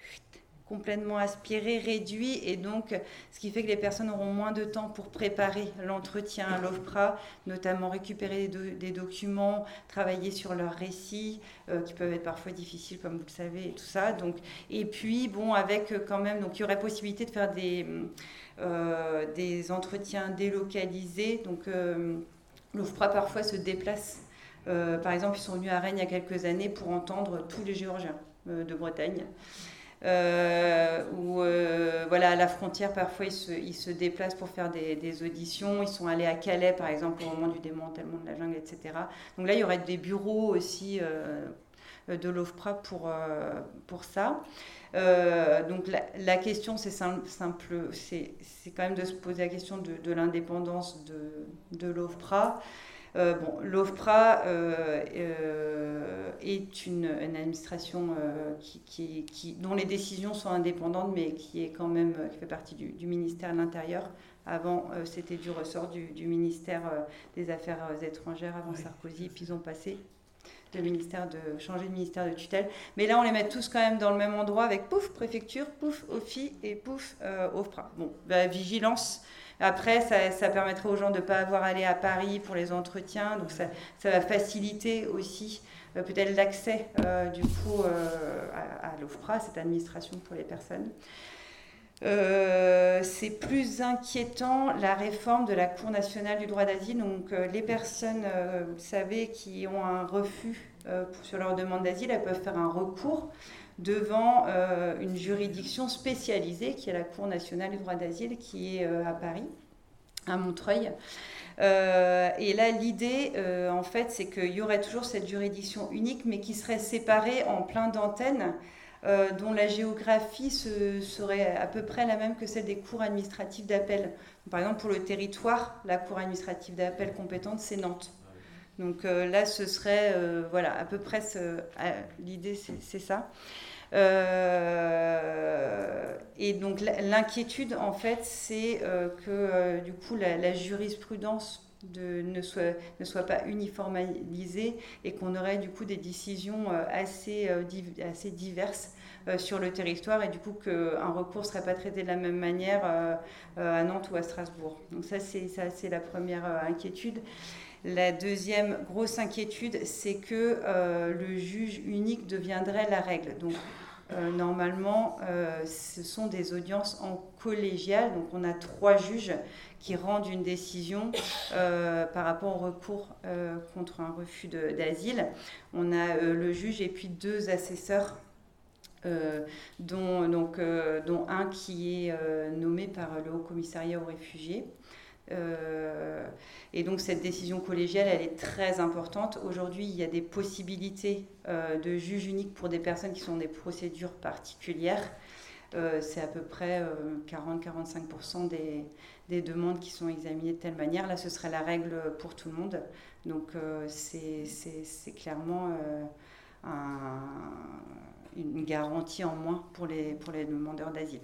complètement aspiré, réduit, et donc ce qui fait que les personnes auront moins de temps pour préparer l'entretien à l'OFPRA, notamment récupérer des, documents, travailler sur leurs récits, euh, qui peuvent être parfois difficiles, comme vous le savez, et tout ça. Donc, et puis, bon, avec euh, quand même, donc il y aurait possibilité de faire des, euh, des entretiens délocalisés. Donc, l'OFPRA parfois se déplace. par exemple, ils sont venus à Rennes il y a quelques années pour entendre tous les Géorgiens de Bretagne. Euh, où euh, voilà, à la frontière, parfois, ils se, déplacent pour faire des, auditions. Ils sont allés à Calais, par exemple, au moment du démantèlement de la jungle, etc. Donc là, il y aurait des bureaux aussi euh, de l'OFPRA pour, pour ça. donc la, question, c'est simple, c'est quand même de se poser la question de, l'indépendance de l'OFPRA. Euh, bon, L'OFPRA euh, euh, est une, administration qui, dont les décisions sont indépendantes, mais qui est quand même qui fait partie du, ministère de l'Intérieur. Avant, c'était du ressort du, ministère des Affaires étrangères avant Sarkozy, puis ils ont passé de ministère de changer de ministère de tutelle. Mais là, on les met tous quand même dans le même endroit avec pouf préfecture, pouf OFI et pouf OFPRA. Bon, bah, vigilance après, ça, permettrait aux gens de ne pas avoir à aller à Paris pour les entretiens, donc ça, va faciliter aussi euh, peut-être l'accès euh, du coup euh, à, l'OFPRA, cette administration pour les personnes. c'est plus inquiétant la réforme de la Cour nationale du droit d'asile. Donc, les personnes, vous savez, qui ont un refus sur leur demande d'asile, elles peuvent faire un recours devant euh, une juridiction spécialisée qui est la Cour nationale du droit d'asile qui est euh, à Paris, à Montreuil. Euh, et là, l'idée, en fait, c'est qu'il y aurait toujours cette juridiction unique, mais qui serait séparée en plein d'antennes, dont la géographie serait à peu près la même que celle des cours administratives d'appel. Par exemple, pour le territoire, la cour administrative d'appel compétente, c'est Nantes. Donc là, ce serait, voilà, à peu près, l'idée, c'est ça. et donc l'inquiétude, en fait, c'est que du coup, la jurisprudence de, ne, soit, ne soit pas uniformisée et qu'on aurait du coup des décisions euh, assez, euh, assez diverses euh, sur le territoire et du coup qu'un recours ne serait pas traité de la même manière à Nantes ou à Strasbourg. Donc ça c'est la première inquiétude. La deuxième grosse inquiétude, c'est que le juge unique deviendrait la règle. Donc normalement, ce sont des audiences en collégial. Donc on a trois juges qui rendent une décision euh, par rapport au recours euh, contre un refus d'asile. On a euh, le juge et puis deux assesseurs. dont un qui est nommé par le Haut Commissariat aux réfugiés. Et donc cette décision collégiale, elle est très importante. Aujourd'hui, il y a des possibilités de juge unique pour des personnes qui sont des procédures particulières. c'est à peu près 40-45% des, des demandes qui sont examinées de telle manière. Là, ce serait la règle pour tout le monde. Donc, euh, c'est clairement euh, une garantie en moins pour les demandeurs d'asile.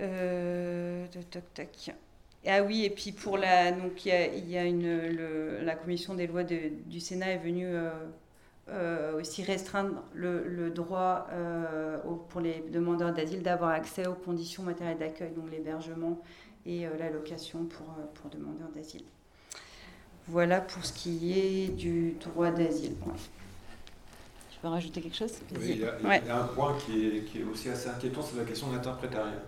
Euh, ah oui, et puis pour la. Donc, il y a, une, la commission des lois du Sénat est venue euh, aussi restreindre le, droit euh, pour les demandeurs d'asile d'avoir accès aux conditions matérielles d'accueil, donc l'hébergement et euh, l'allocation pour, pour demandeurs d'asile. Voilà pour ce qui est du droit d'asile. Peux rajouter quelque chose Oui, il y, a, un point qui est, qui est, aussi assez inquiétant, c'est la question de l'interprétariat.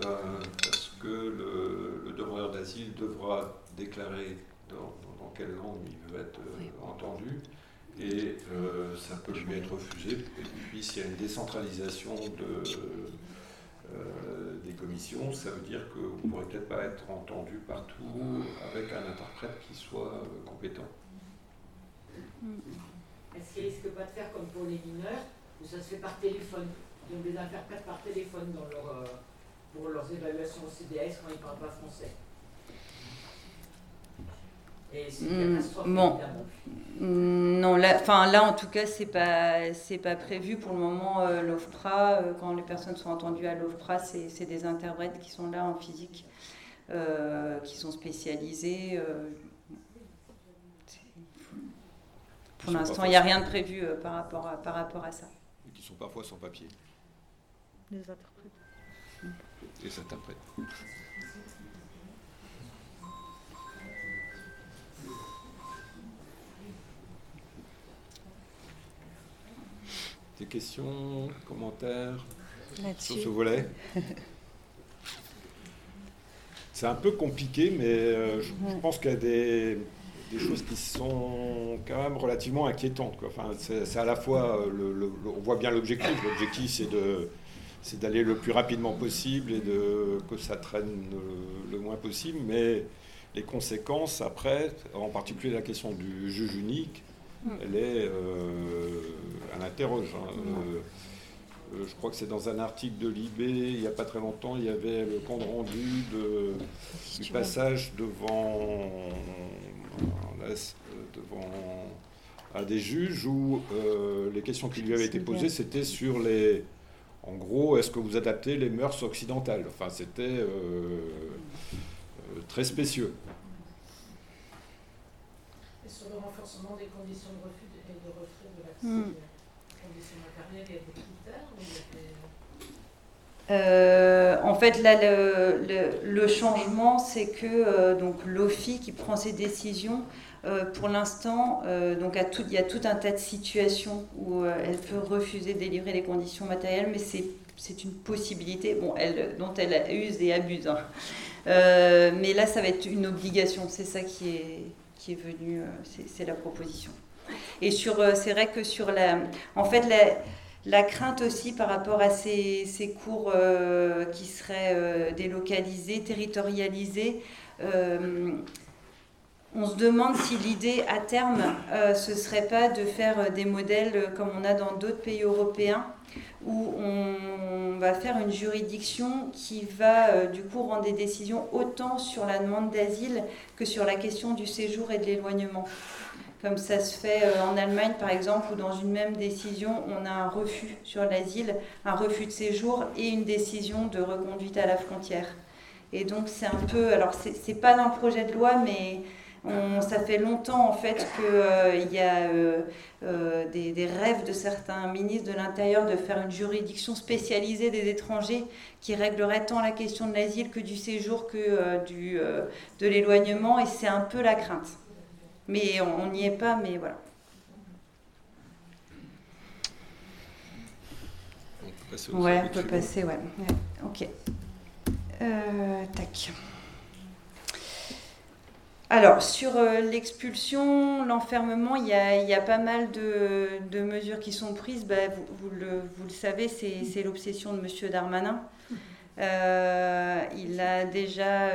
parce que le, demandeur d'asile devra déclarer dans, quelle langue il veut être entendu et euh, ça peut lui être refusé. Et puis s'il y a une décentralisation de, euh, des commissions, ça veut dire que vous ne pourrez peut-être pas être entendu partout avec un interprète qui soit euh, compétent. Est-ce qu'il risque pas de faire comme pour les mineurs, où ça se fait par téléphone Ils ont des interprètes par téléphone dans leur, pour leurs évaluations au CDS quand ils ne parlent pas français? Et c'est une catastrophe, bon. Mm, non, là, là en tout cas, c'est pas, c'est pas prévu pour le moment. Euh, L'OFPRA, euh, quand les personnes sont entendues à l'OFPRA, c'est des interprètes qui sont là en physique, euh, qui sont spécialisés. Pour l'instant, il n'y a rien de prévu par, rapport à, par rapport à ça. Et qui sont parfois sans papier. Les interprètes. Les interprètes. Des questions, commentaires sur ce volet? [laughs] C'est un peu compliqué, mais euh, je, pense qu'il y a des, choses qui sont quand même relativement inquiétantes. Enfin, c'est à la fois, euh, le, on voit bien l'objectif. L'objectif, c'est de c'est d'aller le plus rapidement possible et de, que ça traîne le, moins possible, mais les conséquences après, en particulier la question du juge unique, mm. elle est, euh, elle interroge. Hein. Euh, euh, je crois que c'est dans un article de l'IB, il n'y a pas très longtemps, il y avait le compte rendu de, du passage devant, devant à des juges où les questions qui lui avaient été posées, c'était sur les. En gros, est-ce que vous adaptez les mœurs occidentales? Enfin, c'était très spécieux. Et sur le renforcement des conditions de refus et de retrait de l'accès, hmm. conditions matérielles, il y a critères euh, en fait, là, le, changement, c'est que euh, donc l'OFI qui prend ses décisions, euh, pour l'instant, donc il y a tout un tas de situations où elle peut refuser de délivrer les conditions matérielles, mais c'est une possibilité bon, dont elle use et abuse. Hein. mais là, ça va être une obligation, c'est ça qui est, qui est venu, c'est la proposition. Et sur, c'est vrai que sur la, en fait, la, la crainte aussi par rapport à ces, cours euh, qui seraient euh, délocalisés, territorialisés. Euh, on se demande si l'idée à terme, ce ne serait pas de faire des modèles comme on a dans d'autres pays européens, où on va faire une juridiction qui va du coup rendre des décisions autant sur la demande d'asile que sur la question du séjour et de l'éloignement comme ça se fait euh, en Allemagne par exemple, où dans une même décision, on a un refus sur l'asile, un refus de séjour et une décision de reconduite à la frontière. Et donc c'est un peu, alors c'est pas dans le projet de loi, mais ça fait longtemps en fait qu'il euh, y a euh, des, rêves de certains ministres de l'Intérieur de faire une juridiction spécialisée des étrangers qui réglerait tant la question de l'asile que du séjour que de l'éloignement, et c'est un peu la crainte. Mais on n'y est pas, mais voilà. On peut passer ouais, on peut passer, ouais. Ok. Euh, tac. Alors, sur euh, l'expulsion, l'enfermement, il y, a, pas mal de, mesures qui sont prises. Bah, vous, le, vous, le, savez, c'est l'obsession de M. Darmanin. Euh, il a déjà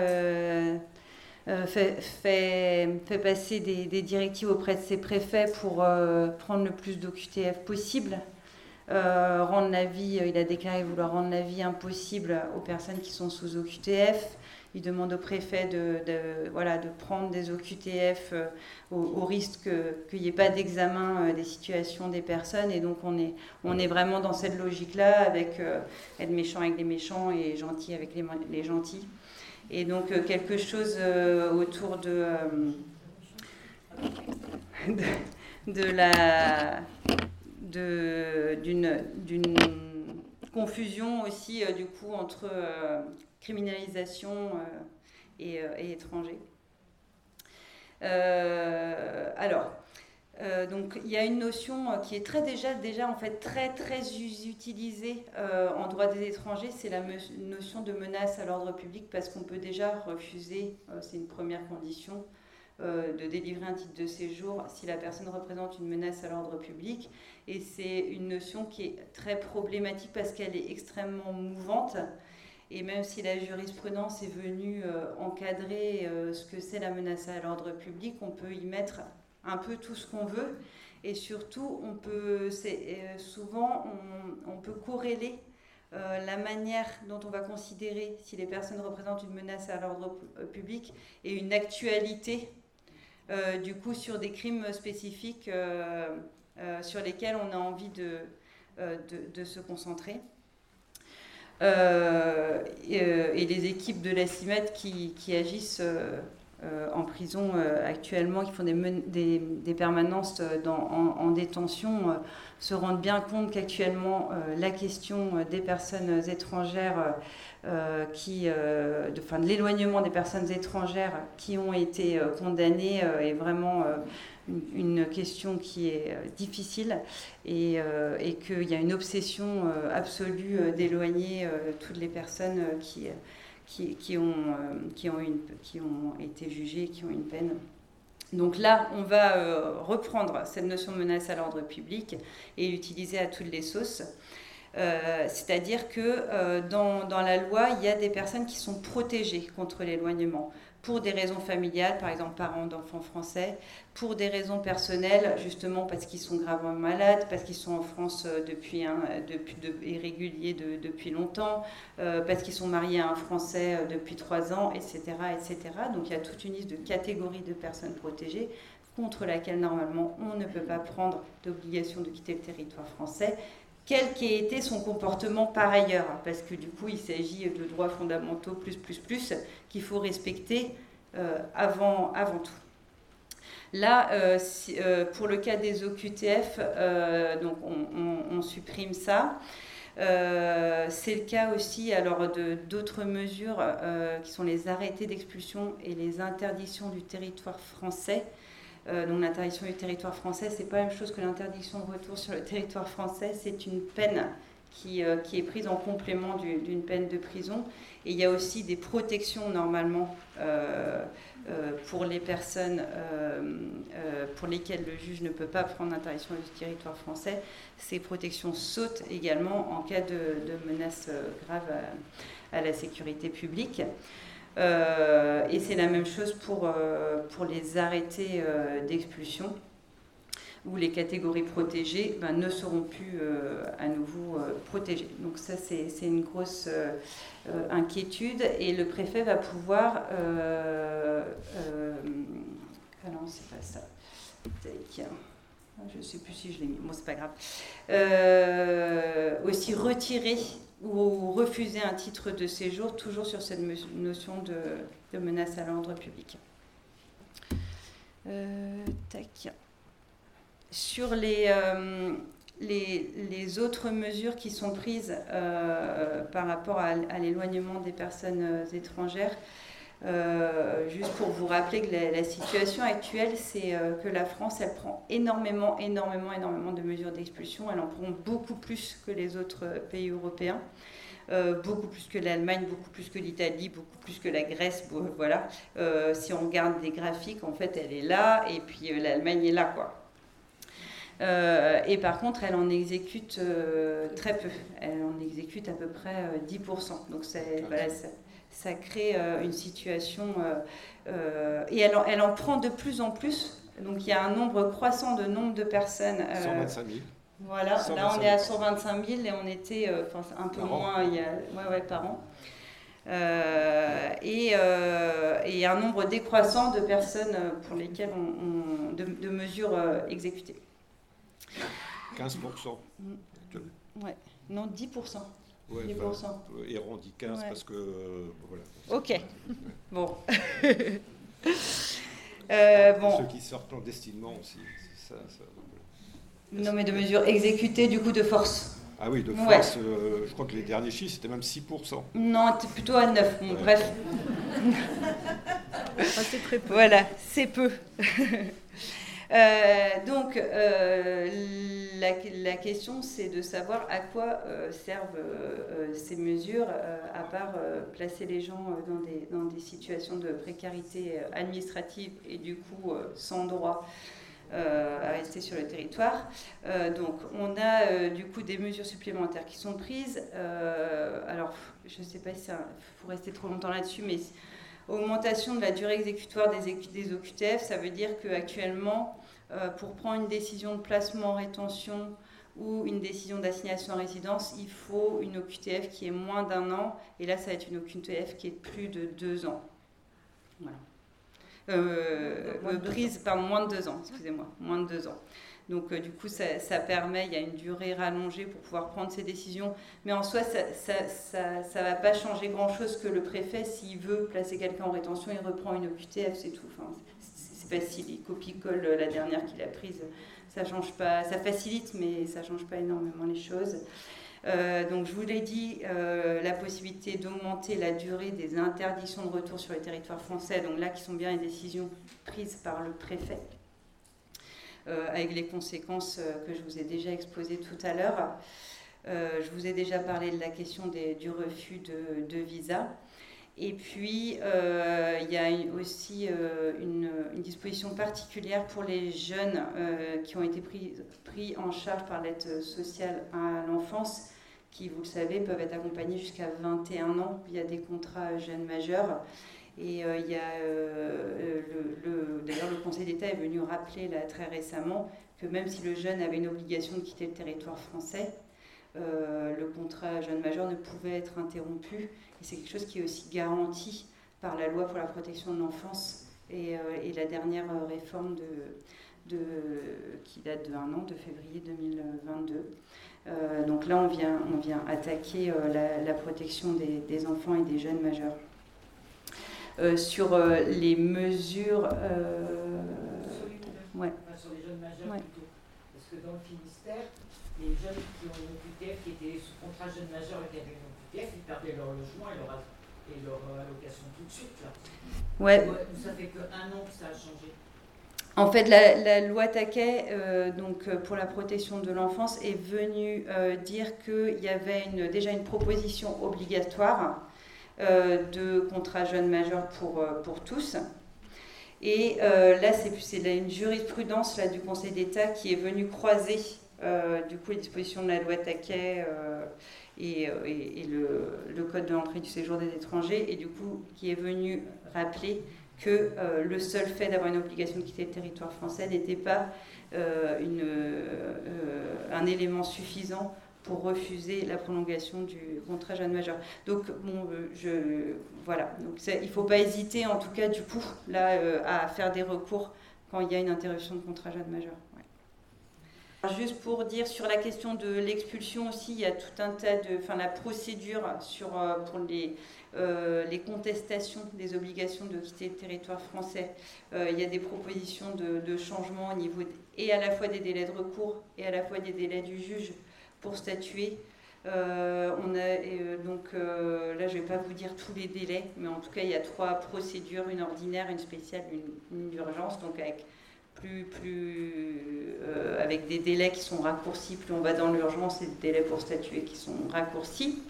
euh, fait, fait, passer des, directives auprès de ses préfets pour euh, prendre le plus d'OQTF possible. Euh, rendre la vie, il a déclaré vouloir rendre la vie impossible aux personnes qui sont sous OQTF. Il demande au préfet de, voilà, de prendre des OQTF au, risque qu'il n'y ait pas d'examen des situations des personnes. Et donc on est, on est vraiment dans cette logique-là, avec être méchant avec les méchants et gentil avec les, les gentils. Et donc euh, quelque chose euh, autour de, euh, [laughs] de, la d'une confusion aussi du coup entre criminalisation et, et étranger. alors, euh, donc il y a une notion euh, qui est très déjà, déjà en fait très très utilisée euh, en droit des étrangers, c'est la notion de menace à l'ordre public parce qu'on peut déjà refuser, c'est une première condition, de délivrer un titre de séjour si la personne représente une menace à l'ordre public. Et c'est une notion qui est très problématique parce qu'elle est extrêmement mouvante. Et même si la jurisprudence est venue encadrer ce que c'est la menace à l'ordre public, on peut y mettre un peu tout ce qu'on veut. Et surtout, on peut, euh, souvent, on, peut corréler euh, la manière dont on va considérer si les personnes représentent une menace à l'ordre euh, public et une actualité, du coup, sur des crimes spécifiques sur lesquels on a envie de, de, se concentrer. Et, les équipes de la CIMED qui, agissent en prison euh, actuellement, qui font des, permanences euh, en, détention, se rendent bien compte qu'actuellement, la question des personnes étrangères, qui, de, enfin, de l'éloignement des personnes étrangères qui ont été condamnées est vraiment une question qui est difficile. Et qu'il y a une obsession absolue d'éloigner toutes les personnes qui, qui, ont, euh, qui, ont une, qui ont été jugés, qui ont une peine. Donc là, on va euh, reprendre cette notion de menace à l'ordre public et l'utiliser à toutes les sauces. Euh, c'est-à-dire que dans, dans, la loi, il y a des personnes qui sont protégées contre l'éloignement pour des raisons familiales, par exemple parents d'enfants français, pour des raisons personnelles, justement parce qu'ils sont gravement malades, parce qu'ils sont en France euh, depuis, un, depuis de, irréguliers depuis longtemps, euh, parce qu'ils sont mariés à un Français euh, depuis trois ans, etc., etc. Donc il y a toute une liste de catégories de personnes protégées contre laquelle normalement on ne peut pas prendre d'obligation de quitter le territoire français quel qu'ait été son comportement par ailleurs, parce que du coup il s'agit de droits fondamentaux plus plus plus qu'il faut respecter euh, avant, avant tout. Là, euh, euh, pour le cas des OQTF, donc on, supprime ça. c'est le cas aussi alors de d'autres mesures qui sont les arrêtés d'expulsion et les interdictions du territoire français. Euh, donc l'interdiction du territoire français, c'est pas la même chose que l'interdiction de retour sur le territoire français, c'est une peine qui, euh, qui, est prise en complément d'une peine de prison. Et il y a aussi des protections normalement euh, pour les personnes pour lesquelles le juge ne peut pas prendre l'interdiction du territoire français. Ces protections sautent également en cas de, menace grave à, la sécurité publique. Et c'est la même chose pour, pour les arrêtés d'expulsion où les catégories protégées ben, ne seront plus à nouveau protégées. Donc ça, c'est une grosse inquiétude et le préfet va pouvoir... ah non, c'est pas ça. Je ne sais plus si je l'ai mis, bon, c'est pas grave. Euh, aussi retirer ou refuser un titre de séjour, toujours sur cette notion de, menace à l'ordre public. Euh. Sur euh, les, les, autres mesures qui sont prises par rapport à l'éloignement des personnes étrangères, euh, juste pour vous rappeler que la, situation actuelle, c'est euh, que la France, elle prend énormément, énormément, énormément de mesures d'expulsion. Elle en prend beaucoup plus que les autres pays européens. Euh, beaucoup plus que l'Allemagne, beaucoup plus que l'Italie, beaucoup plus que la Grèce. Voilà. si on regarde des graphiques, en fait, elle est là, et puis l'Allemagne est là, quoi. et par contre, elle en exécute très peu. Elle en exécute à peu près 10%. Donc, c'est, voilà, ça crée euh, une situation. Euh, euh, et elle, elle, en prend de plus en plus. Donc il y a un nombre croissant de nombre de personnes. 125 000. Voilà, là on est à 125 000 et on était un peu moins il y a, ouais, ouais, par an. et, et, un nombre décroissant de personnes pour lesquelles on, de, mesures exécutées. 15%. Mm. Ouais. Non, 10%. Ouais, 10%. et on dit 15 parce que. Euh, voilà. Ok. [laughs] bon. [laughs] euh, bon. Ceux qui sortent clandestinement aussi. Ça, ça, non, mais de mesures exécutées du coup de force. Ah oui, de force, euh, je crois que les derniers chiffres, c'était même 6%. Non, plutôt à 9. Bon, Bref. [laughs] ah, c'est très peu. Voilà, c'est peu. Euh, donc, euh, la, question, c'est de savoir à quoi euh, servent ces mesures, à part placer les gens dans des, dans des, situations de précarité administrative et du coup sans droit. à rester sur le territoire. donc on a du coup des mesures supplémentaires qui sont prises. alors je ne sais pas si faut rester trop longtemps là-dessus, mais augmentation de la durée exécutoire des, des OQTF, ça veut dire qu'actuellement pour prendre une décision de placement en rétention ou une décision d'assignation en résidence, il faut une OQTF qui est moins d'un an. Et là, ça va être une OQTF qui est plus de deux ans. Voilà. Euh, euh prise par moins de deux ans, excusez-moi, moins de deux ans. Donc, euh, du coup, ça, ça, permet, il y a une durée rallongée pour pouvoir prendre ces décisions. Mais en soi, ça ne va pas changer grand-chose que le préfet, s'il veut placer quelqu'un en rétention, il reprend une OQTF, c'est tout. Enfin, facile. Il copie-colle la dernière qu'il a prise. Ça change pas, ça facilite, mais ça change pas énormément les choses. Euh, donc je vous l'ai dit, euh, la possibilité d'augmenter la durée des interdictions de retour sur le territoire français, donc là qui sont bien les décisions prises par le préfet, euh, avec les conséquences que je vous ai déjà exposées tout à l'heure. je vous ai déjà parlé de la question du refus de visa. Et puis, euh, il y a aussi euh, une, disposition particulière pour les jeunes euh, qui ont été pris, pris en charge par l'aide sociale à l'enfance, qui, vous le savez, peuvent être accompagnés jusqu'à 21 ans via des contrats jeunes majeurs. Et il y a, le, d'ailleurs, le Conseil d'État est venu rappeler là, très récemment que même si le jeune avait une obligation de quitter le territoire français, le contrat jeune majeur ne pouvait être interrompu et c'est quelque chose qui est aussi garanti par la loi pour la protection de l'enfance et, euh, la dernière euh, réforme de, de, qui date de un an, de février 2022. Euh, donc là, on vient, on vient attaquer la, protection des, enfants et des jeunes majeurs. sur les mesures. Ouais. sur les jeunes majeurs plutôt. Que dans le Finistère, les jeunes qui ont une OQTF, qui étaient sous contrat jeune majeur et qui avaient une OQTF, ils perdaient leur logement et leur, et leur euh, allocation tout de suite. Là. Ouais. Ça fait qu'un an que ça a changé. En fait, la, loi Taquet, euh, donc euh, pour la protection de l'enfance, est venue dire qu'il y avait une, déjà une proposition obligatoire de contrat jeune majeur pour, pour tous. Et là, c'est une jurisprudence du Conseil d'État qui est venue croiser euh, du coup les dispositions de la loi Taquet euh, et, le, Code de l'entrée du séjour des étrangers, et du coup qui est venu rappeler que le seul fait d'avoir une obligation de quitter le territoire français n'était pas un élément suffisant pour refuser la prolongation du contrat jeune majeur. Donc, bon, euh, je, voilà. Donc, il ne faut pas hésiter, en tout cas, du coup, là, euh, à faire des recours quand il y a une interruption de contrat jeune majeur. Juste pour dire sur la question de l'expulsion aussi, il y a tout un tas de, enfin la procédure sur euh, pour les les contestations des obligations de quitter le territoire français. il y a des propositions de, de changement au niveau et à la fois des délais de recours et à la fois des délais du juge pour statuer. Euh, on a, euh, donc euh, là, je ne vais pas vous dire tous les délais, mais en tout cas, il y a trois procédures une ordinaire, une spéciale, une, d'urgence, donc avec plus, plus avec des délais qui sont raccourcis. Plus on va dans l'urgence et des délais pour statuer qui sont raccourcis.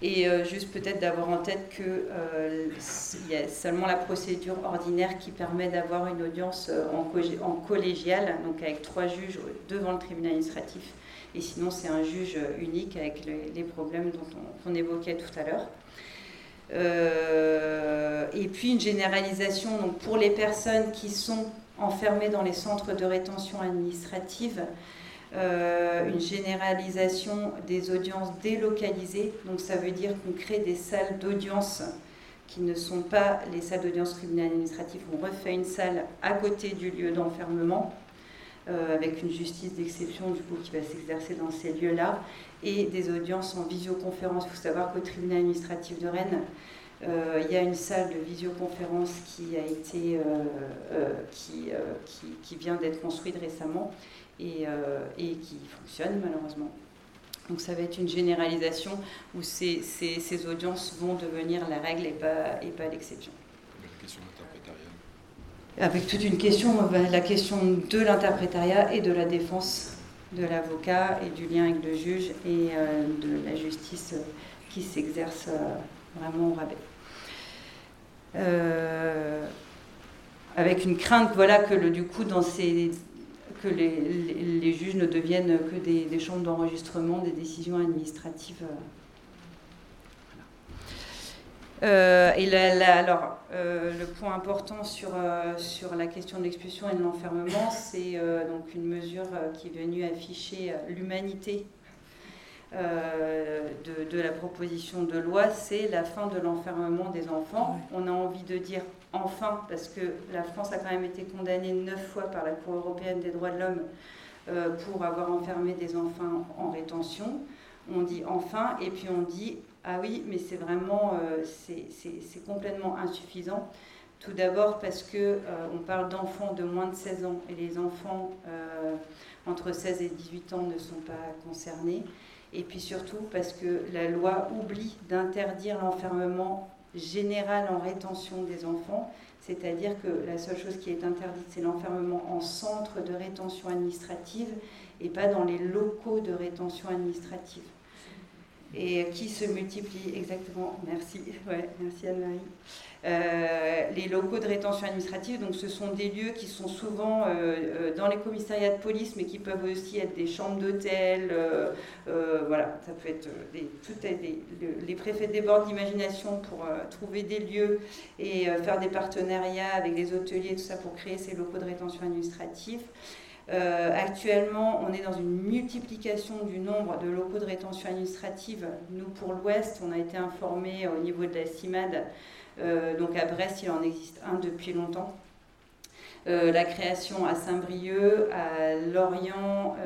Et juste peut-être d'avoir en tête qu'il y a seulement la procédure ordinaire qui permet d'avoir une audience en, en collégiale, donc avec trois juges devant le tribunal administratif et sinon, c'est un juge unique avec les, problèmes dont on, évoquait tout à l'heure. Euh, et puis une généralisation donc pour les personnes qui sont enfermées dans les centres de rétention administrative, euh, une généralisation des audiences délocalisées. Donc ça veut dire qu'on crée des salles d'audience qui ne sont pas les salles d'audience criminelles administratives. On refait une salle à côté du lieu d'enfermement euh, avec une justice d'exception du coup qui va s'exercer dans ces lieux-là, et des audiences en visioconférence. Il faut savoir qu'au tribunal administratif de Rennes, euh, il y a une salle de visioconférence qui a été euh, qui, qui, vient d'être construite récemment et, qui fonctionne malheureusement. Donc ça va être une généralisation où ces audiences vont devenir la règle et pas, et pas l'exception avec toute une question, euh, la question de l'interprétariat et de la défense de l'avocat et du lien avec le juge et euh, de la justice euh, qui s'exerce vraiment au rabais. avec une crainte voilà, que le, du coup, dans ces, que les, juges ne deviennent que des, des chambres d'enregistrement des décisions administratives. Euh, et alors, euh, le point important sur, euh, sur la question de l'expulsion et de l'enfermement, c'est donc une mesure qui est venue afficher l'humanité de, de, la proposition de loi, c'est la fin de l'enfermement des enfants. On a envie de dire enfin, parce que la France a quand même été condamnée neuf fois par la Cour européenne des droits de l'homme pour avoir enfermé des enfants en rétention. On dit enfin, et puis on dit ah oui, mais c'est vraiment, euh, c'est complètement insuffisant. Tout d'abord parce que euh, on parle d'enfants de moins de 16 ans et les enfants euh, entre 16 et 18 ans ne sont pas concernés. Et puis surtout parce que la loi oublie d'interdire l'enfermement général en rétention des enfants, c'est-à-dire que la seule chose qui est interdite, c'est l'enfermement en centre de rétention administrative et pas dans les locaux de rétention administrative et qui se multiplient exactement. Merci, [laughs] ouais, merci Anne-Marie. Euh, les locaux de rétention administrative, donc ce sont des lieux qui sont souvent euh, euh, dans les commissariats de police, mais qui peuvent aussi être des chambres d'hôtel. voilà, ça peut être des, tout les préfets débordent d'imagination pour trouver des lieux et faire des partenariats avec des hôteliers, tout ça pour créer ces locaux de rétention administrative. Euh, actuellement, on est dans une multiplication du nombre de locaux de rétention administrative. Nous, pour l'Ouest, on a été informés au niveau de la CIMAD. Euh, donc à Brest, il en existe un depuis longtemps. Euh, la création à Saint-Brieuc, à Lorient,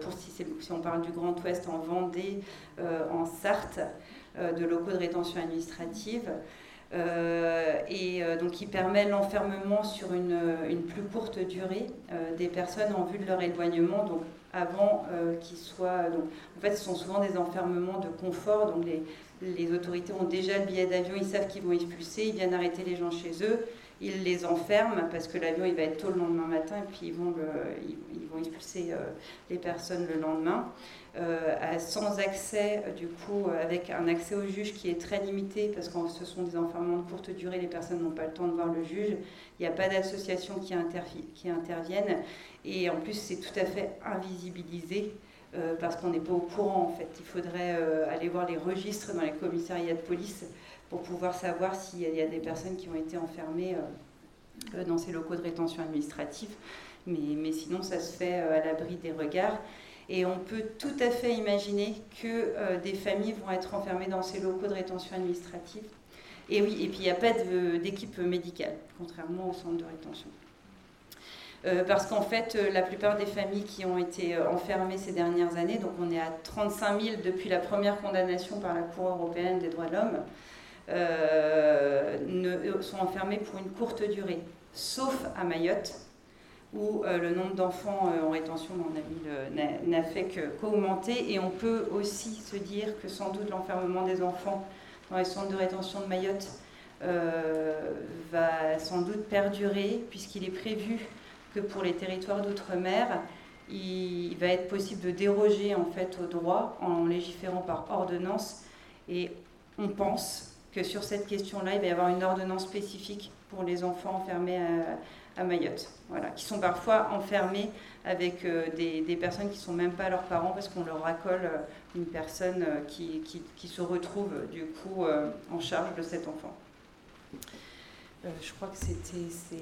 pour si, si, on parle du Grand Ouest, en Vendée, en Sarthe, de locaux de rétention administrative. Euh, et euh, donc qui permet l'enfermement sur une, plus courte durée euh, des personnes en vue de leur éloignement, donc avant qu'ils soient... En fait, ce sont souvent des enfermements de confort, donc les, les autorités ont déjà le billet d'avion, ils savent qu'ils vont expulser, ils viennent arrêter les gens chez eux, ils les enferment parce que l'avion il va être tôt le lendemain matin et puis ils vont, ils, vont expulser les personnes le lendemain. Euh, sans accès, euh, du coup, euh, avec un accès au juge qui est très limité, parce que ce sont des enfermements de courte durée, les personnes n'ont pas le temps de voir le juge, il n'y a pas d'association qui, qui interviennent, et en plus c'est tout à fait invisibilisé parce qu'on n'est pas au courant en fait. Il faudrait aller voir les registres dans les commissariats de police pour pouvoir savoir s'il y a des personnes qui ont été enfermées dans ces locaux de rétention administrative. Mais, mais sinon, ça se fait à l'abri des regards. Et on peut tout à fait imaginer que des familles vont être enfermées dans ces locaux de rétention administrative et oui, et puis il n'y a pas d'équipe médicale, contrairement au centre de rétention. Euh, parce qu'en fait, euh, la plupart des familles qui ont été euh, enfermées ces dernières années, donc on est à 35 000 depuis la première condamnation par la Cour européenne des droits de l'homme, sont enfermées pour une courte durée, sauf à Mayotte, où le nombre d'enfants en rétention n'a fait qu'augmenter. Et on peut aussi se dire que sans doute l'enfermement des enfants dans les centres de rétention de Mayotte va sans doute perdurer, puisqu'il est prévu que pour les territoires d'outre-mer, il va être possible de déroger en fait au droit en légiférant par ordonnance. Et on pense que sur cette question-là, il va y avoir une ordonnance spécifique pour les enfants enfermés à, Mayotte, voilà, qui sont parfois enfermés avec euh, des, personnes qui ne sont même pas leurs parents parce qu'on leur racole euh, une personne euh, qui, se retrouve du coup en charge de cet enfant. Je crois que c'était.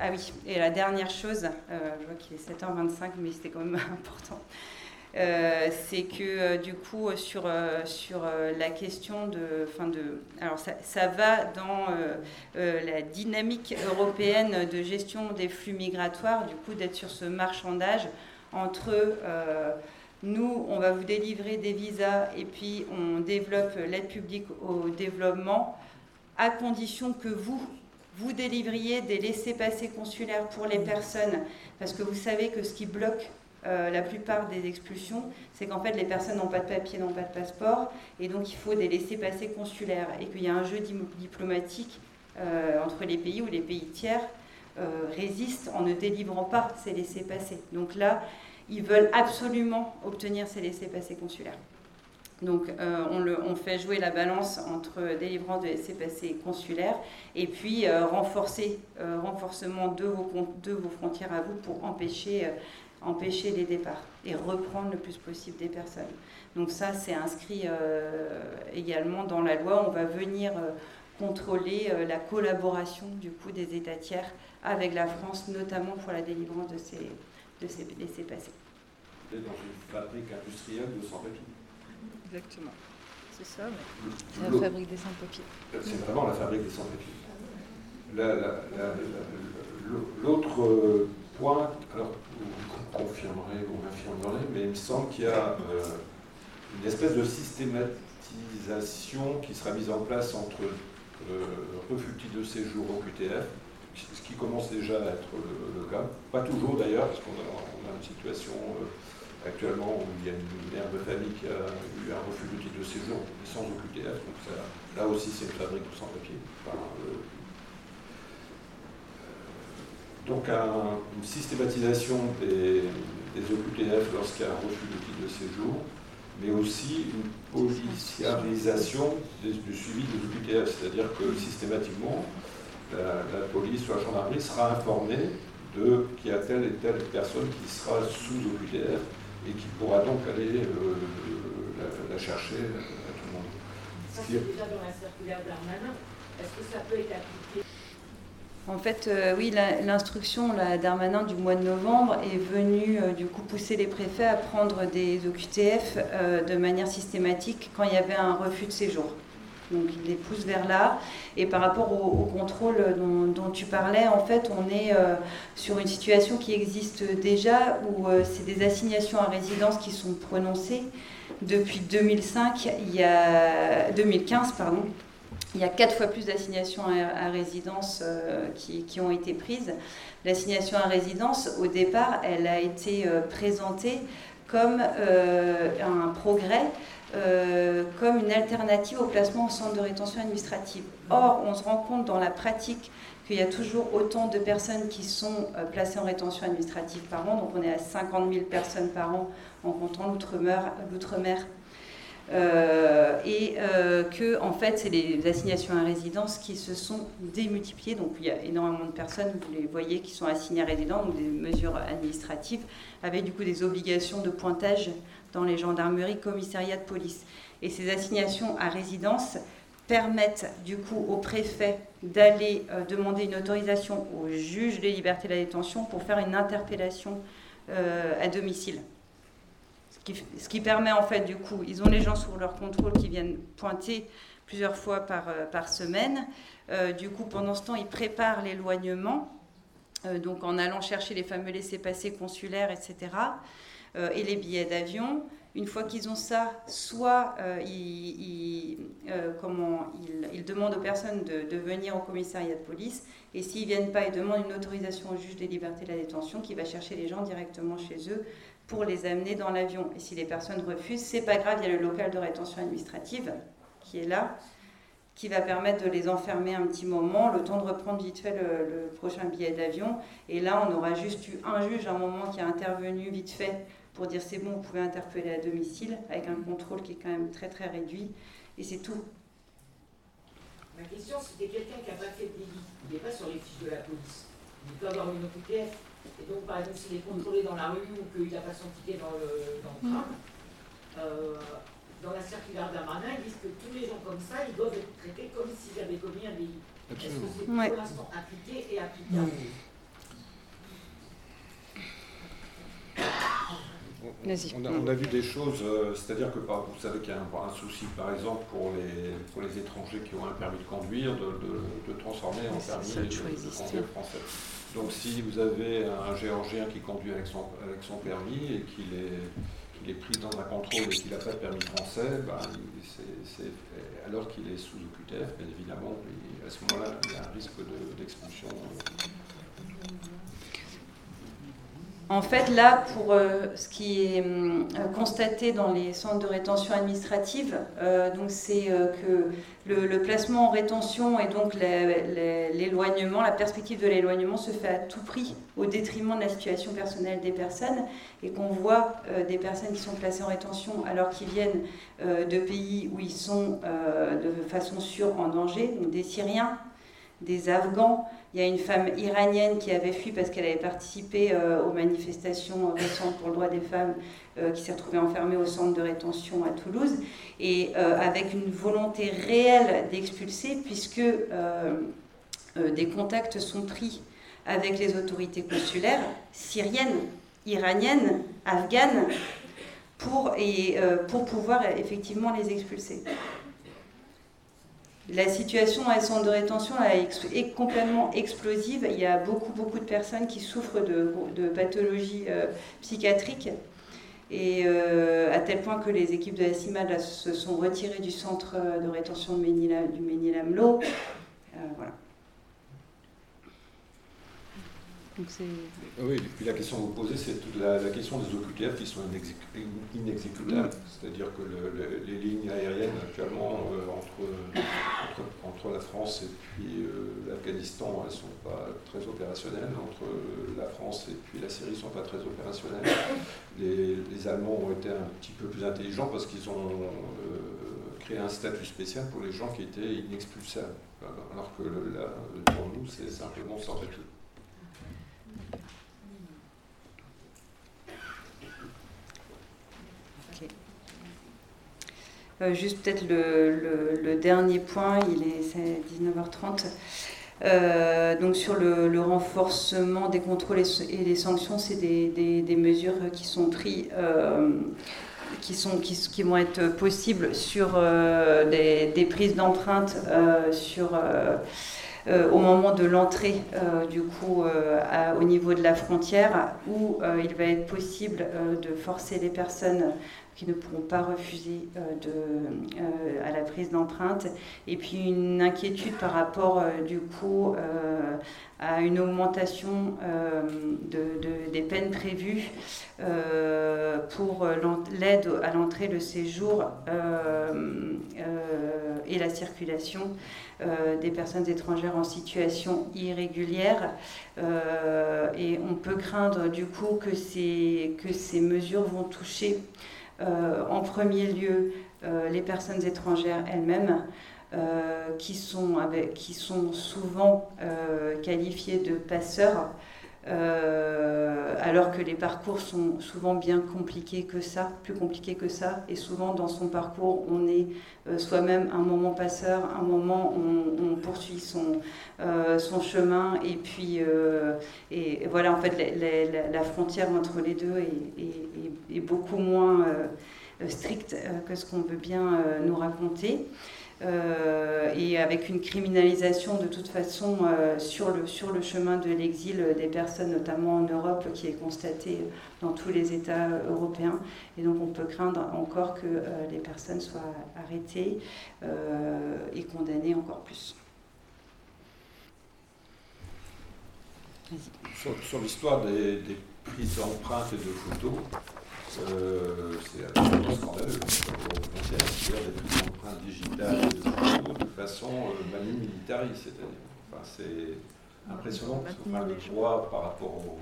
ah oui, et la dernière chose, je vois qu'il est 7h25, mais c'était quand même [laughs] important. Euh, c'est que euh, du coup sur, euh, sur la question de, fin de alors ça, ça va dans la dynamique européenne de gestion des flux migratoires, du coup d'être sur ce marchandage entre nous, on va vous délivrer des visas et puis on développe l'aide publique au développement à condition que vous, vous délivriez des laissés-passer consulaires pour les personnes, parce que vous savez que ce qui bloque euh, la plupart des expulsions, c'est qu'en fait les personnes n'ont pas de papier, n'ont pas de passeport, et donc il faut des laissés-passer consulaires, et qu'il y a un jeu diplomatique euh, entre les pays où les pays tiers euh, résistent en ne délivrant pas ces laissés-passer. Donc là, ils veulent absolument obtenir ces laissés-passer consulaires. Donc on, on, fait jouer la balance entre délivrance de laissés-passer consulaires et puis renforcer, renforcement de vos, frontières à vous pour empêcher empêcher les départs et reprendre le plus possible des personnes. Donc ça, c'est inscrit euh, également dans la loi. On va venir euh, contrôler euh, la collaboration du coup des États tiers avec la France, notamment pour la délivrance de ces, de ces laissés-passer. Dans une fabrique industrielle de sans-papiers. Exactement. C'est ça, mais c'est la fabrique des sans-papiers. C'est vraiment la fabrique des sans-papiers. L'autre point, alors confirmerez ou m'affirmerez, mais il me semble qu'il y a euh, une espèce de systématisation qui sera mise en place entre euh, refus de séjour au QTF, ce qui commence déjà à être le, cas. Pas toujours d'ailleurs, parce qu'on a, une situation euh, actuellement où il y a une mère de famille qui a eu un refus de titre de séjour sans OQTF, donc là aussi c'est une fabrique sans papier. Donc une systématisation des, des OQTF lorsqu'il y a un refus de titre de séjour, mais aussi une policiarisation du suivi des OQTF, c'est-à-dire que systématiquement, la, police ou la gendarmerie sera informée de qu'il y a telle et telle personne qui sera sous OQTF et qui pourra donc aller euh, la, chercher à tout le monde. Ça, c'est déjà dans la circulaire d'Armanin. Est-ce que ça peut être appliqué? En fait, euh, oui, l'instruction d'Armanin du mois de novembre est venue euh, du coup pousser les préfets à prendre des OQTF euh, de manière systématique quand il y avait un refus de séjour. Donc il les pousse vers là. Et par rapport au, contrôle dont, tu parlais, en fait, on est sur une situation qui existe déjà où c'est des assignations à résidence qui sont prononcées depuis 2005, il y a 2015, pardon. Il y a quatre fois plus d'assignations à, résidence euh, qui, ont été prises. L'assignation à résidence, au départ, elle a été euh, présentée comme euh, un progrès, comme une alternative au placement au centre de rétention administrative. Or, on se rend compte dans la pratique qu'il y a toujours autant de personnes qui sont placées en rétention administrative par an. Donc, on est à 50 000 personnes par an en comptant l'outre-mer et que en fait c'est les assignations à résidence qui se sont démultipliées. Donc il y a énormément de personnes, vous les voyez, qui sont assignées à résidence, ou des mesures administratives, avec du coup des obligations de pointage dans les gendarmeries, commissariats de police. Et ces assignations à résidence permettent du coup au préfet d'aller euh, demander une autorisation au juge des libertés de la détention pour faire une interpellation euh, à domicile. Ce qui, permet en fait du coup, ils ont les gens sous leur contrôle qui viennent pointer plusieurs fois par, euh, par semaine. du coup, pendant ce temps, ils préparent l'éloignement, donc en allant chercher les fameux laissés-passer consulaires, etc. et les billets d'avion. Une fois qu'ils ont ça, soit euh, ils, euh, ils, demandent aux personnes de, venir au commissariat de police, et s'ils ne viennent pas, ils demandent une autorisation au juge des libertés de la détention qui va chercher les gens directement chez eux pour les amener dans l'avion. Et si les personnes refusent, c'est pas grave, il y a le local de rétention administrative qui est là, qui va permettre de les enfermer un petit moment, le temps de reprendre vite fait le, le prochain billet d'avion. Et là, on aura juste eu un juge à un moment qui a intervenu vite fait pour dire c'est bon, vous pouvez interpeller à domicile, avec un contrôle qui est quand même très très réduit, et c'est tout. Ma question, c'était quelqu'un qui n'a pas fait de délit, il n'est pas sur les fiches de la police, il peut avoir une OQTF, et donc par exemple s'il est contrôlé dans la rue ou qu'il n'a pas son ticket dans le, dans le tram, euh, dans la circulaire d'Amanin, ils disent que tous les gens comme ça, ils doivent être traités comme s'ils avaient commis un délit. Est-ce que c'est pour l'instant appliqué et applicable? On a, vu des choses, euh, c'est-à-dire que vous savez qu'il y a un, souci, par exemple, pour les, pour les étrangers qui ont un permis de conduire, de, transformer en permis de, conduire français. Donc si vous avez un Géorgien qui conduit avec son, avec son permis et qu'il est, est pris dans un contrôle et qu'il n'a pas de permis français, ben, alors qu'il est sous OQTF, bien évidemment, à ce moment-là, il y a un risque d'expulsion. En fait, là, pour euh, ce qui est euh, constaté dans les centres de rétention administrative, euh, c'est que le, placement en rétention et donc l'éloignement, la perspective de l'éloignement se fait à tout prix au détriment de la situation personnelle des personnes et qu'on voit des personnes qui sont placées en rétention alors qu'ils viennent de pays où ils sont de façon sûre en danger, donc des Syriens, des Afghans, il y a une femme iranienne qui avait fui parce qu'elle avait participé euh, aux manifestations récentes pour le droit des femmes, euh, qui s'est retrouvée enfermée au centre de rétention à Toulouse, et euh, avec une volonté réelle d'expulser, puisque des contacts sont pris avec les autorités consulaires syriennes, iraniennes, afghanes, pour, et, pour pouvoir effectivement les expulser. La situation à centre de rétention est complètement explosive. Il y a beaucoup, beaucoup de personnes qui souffrent de, pathologies euh, psychiatriques. Et euh, à tel point que les équipes de la CIMAD se sont retirées du centre de rétention de du Ménil-Amelot. Euh, voilà. Oui, et puis la question que vous posez, c'est la, la, question des OQTF qui sont inexécutables. C'est-à-dire que les lignes aériennes actuellement euh, entre, entre, la France et puis euh, l'Afghanistan, elles ne sont pas très opérationnelles. Entre la France et puis la Syrie, ne sont pas très opérationnelles. Les, Allemands ont été un petit peu plus intelligents parce qu'ils ont euh, créé un statut spécial pour les gens qui étaient inexpulsables. Alors que là, pour nous, c'est simplement sans Euh, juste peut-être le, dernier point, il est 19h30. Euh, donc sur le, renforcement des contrôles et, des sanctions, c'est des, mesures qui sont prises, euh, qui, sont, qui, vont être possibles sur des, prises d'empreintes sur au moment de l'entrée du coup au niveau de la frontière, où il va être possible de forcer les personnes qui ne pourront pas refuser euh, euh, à la prise d'empreinte. Et puis une inquiétude par rapport euh, du coup à une augmentation de, des peines prévues pour l'aide à l'entrée, le séjour et la circulation des personnes étrangères en situation irrégulière. et on peut craindre du coup que ces, mesures vont toucher euh, en premier lieu les personnes étrangères elles-mêmes. qui, sont avec, qui sont souvent qualifiées de passeurs euh, alors que les parcours sont souvent bien compliqués que ça, plus compliqués que ça. Et souvent, dans son parcours, on est euh, soi-même un moment passeur, un moment on, on poursuit son, euh, son chemin. Et puis, et voilà, en fait, la frontière entre les deux est beaucoup moins stricte que ce qu'on veut bien nous raconter. Euh, et avec une criminalisation de toute façon euh, sur, le, sur le chemin de l'exil des personnes, notamment en Europe, qui est constatée dans tous les États européens. Et donc on peut craindre encore que euh, les personnes soient arrêtées et condamnées encore plus. Sur, l'histoire des, des prises d'empreintes et de photos, euh, c'est absolument scandaleux. On considère des prises d'empreintes digitales de, façon euh, manu c'est-à-dire. Enfin, c'est impressionnant parce que enfin, le droit par rapport au,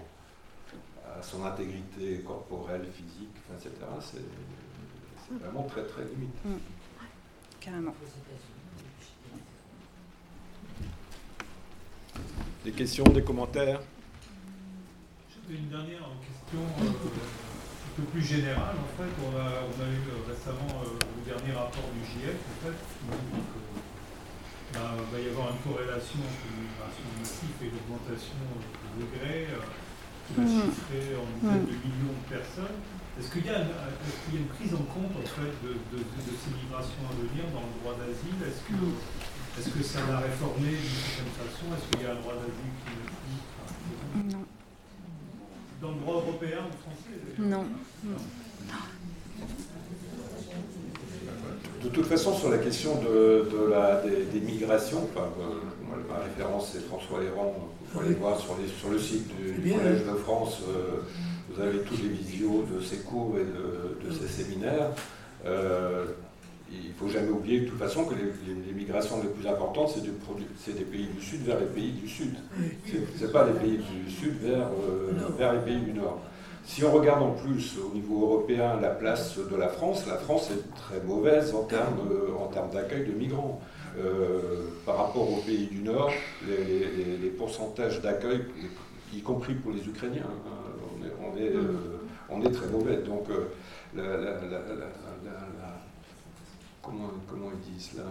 à son intégrité corporelle, physique, etc., c'est vraiment très très limite. Mmh. Carrément. Des questions, des commentaires? J'avais une dernière question. Euh, peu plus général, en fait, on a, on a eu euh, récemment euh, le dernier rapport du GIEC, en fait, qui nous dit qu'il ben, va y avoir une corrélation entre l'immigration massive et l'augmentation du degré, qui va mmh. chiffrer en dizaines de millions de personnes. Est-ce qu'il y, a une, y a une prise en compte en fait, de, de, de, ces migrations à venir dans le droit d'asile? Est-ce que, est que ça va réformer d'une certaine façon? Est-ce qu'il y a un droit d'asile qui est Non. Dans le droit européen ou français Non. De toute façon, sur la question de, la, des, migrations, enfin, euh, ma référence c'est François Héran, vous pouvez aller voir sur, les, sur le site du, Collège de France, euh, vous avez tous les visios de ces cours et de, de ces séminaires. Euh, il ne faut jamais oublier de toute façon que les, migrations les plus importantes, c'est des pays du Sud vers les pays du Sud. Ce n'est pas les pays du Sud vers, euh, vers les pays du Nord. Si on regarde en plus au niveau européen la place de la France, la France est très mauvaise en termes, en termes d'accueil de migrants. Euh, par rapport aux pays du Nord, les, pourcentages d'accueil, y compris pour les Ukrainiens, hein, on, est, euh, on, est, très mauvais. Donc la, comment, comment ils disent, la,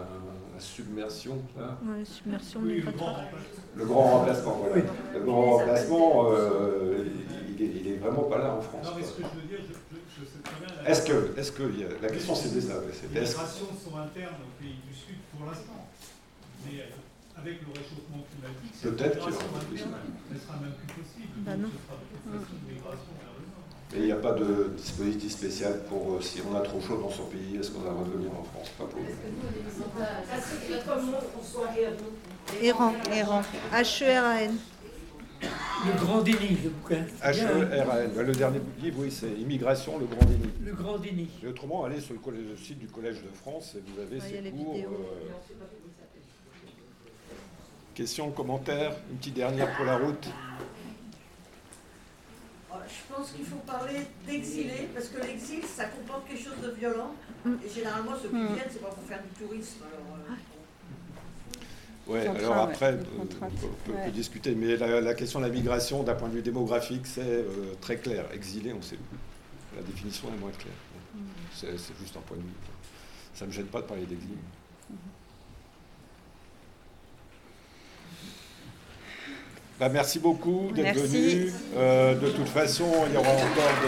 la submersion. Là. Ouais, submersion oui, le, grand, le grand remplacement, voilà. Oui. Le grand remplacement, euh, il, est, il, est, vraiment pas là en France. Non, mais ce que je veux dire, je, je, je sais très bien. Est-ce que, est-ce que, la question c'était ça. Les migrations sont internes aux pays du Sud pour l'instant. Mais euh, avec le réchauffement climatique, peut-être que ne sera même plus possible. Bah non. ce sera de toute façon une migration vers le Nord. Et il n'y a pas de dispositif spécial pour euh, si on a trop chaud dans son pays, est-ce qu'on va revenir en France? Pas pour Errant, errant. H-E-R-A-N. Le grand déni, le bouquin. H-E-R-A-N. Le dernier livre, oui, c'est Immigration, le grand déni. Le grand déni. Et autrement, allez sur le, collège, le, site du Collège de France et vous avez ces cours. Euh... Questions, commentaires Une petite dernière pour la route je pense qu'il faut parler d'exilés, parce que l'exil, ça comporte quelque chose de violent. Et généralement, ceux qui mm. viennent, c'est pas pour faire du tourisme. Alors, euh, Ouais, alors après, on peut, discuter, mais la, question de la migration, d'un point de vue démographique, c'est euh, très clair. Exilé, on sait où. La définition est moins claire. Mm. C'est juste un point de vue. Ça ne me gêne pas de parler d'exil. Mm-hmm. Bah, merci beaucoup d'être venu. Euh, de toute façon, il y aura encore des.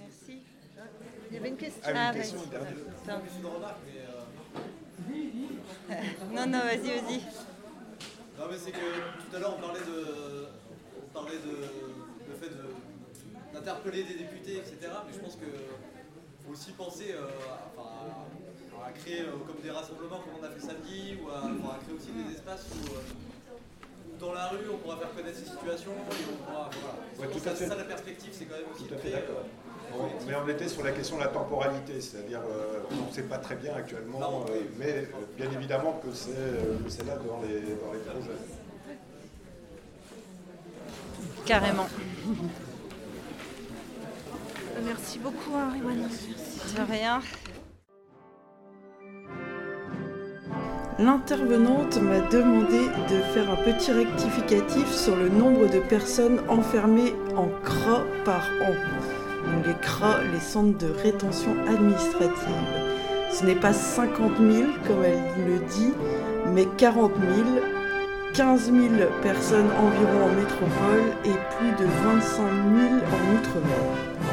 Merci. Il y avait une question. Ah, une ah, dernière. Non, non, vas-y, vas-y. Non, mais c'est que tout à l'heure, on parlait de. On parlait de. Le fait d'interpeller des députés, etc. Mais je pense qu'il faut aussi penser. Euh, enfin, à créer euh, comme des rassemblements comme on a fait samedi, ou à, créer aussi des espaces où, euh, dans la rue on pourra faire connaître ces situations et on pourra. Voilà. tout ça, à fait. ça la perspective, c'est quand même aussi. Tout à fait d'accord. mais on était sur la question de la temporalité, c'est-à-dire euh, on ne sait pas très bien actuellement, mais bien évidemment que c'est là dans les, dans les projets. Carrément. merci beaucoup, Merci. De rien. L'intervenante m'a demandé de faire un petit rectificatif sur le nombre de personnes enfermées en CRA par an. Les CRA, les centres de rétention administrative. Ce n'est pas 50 000 comme elle le dit, mais 40 000, 15 000 personnes environ en métropole et plus de 25 000 en outre-mer.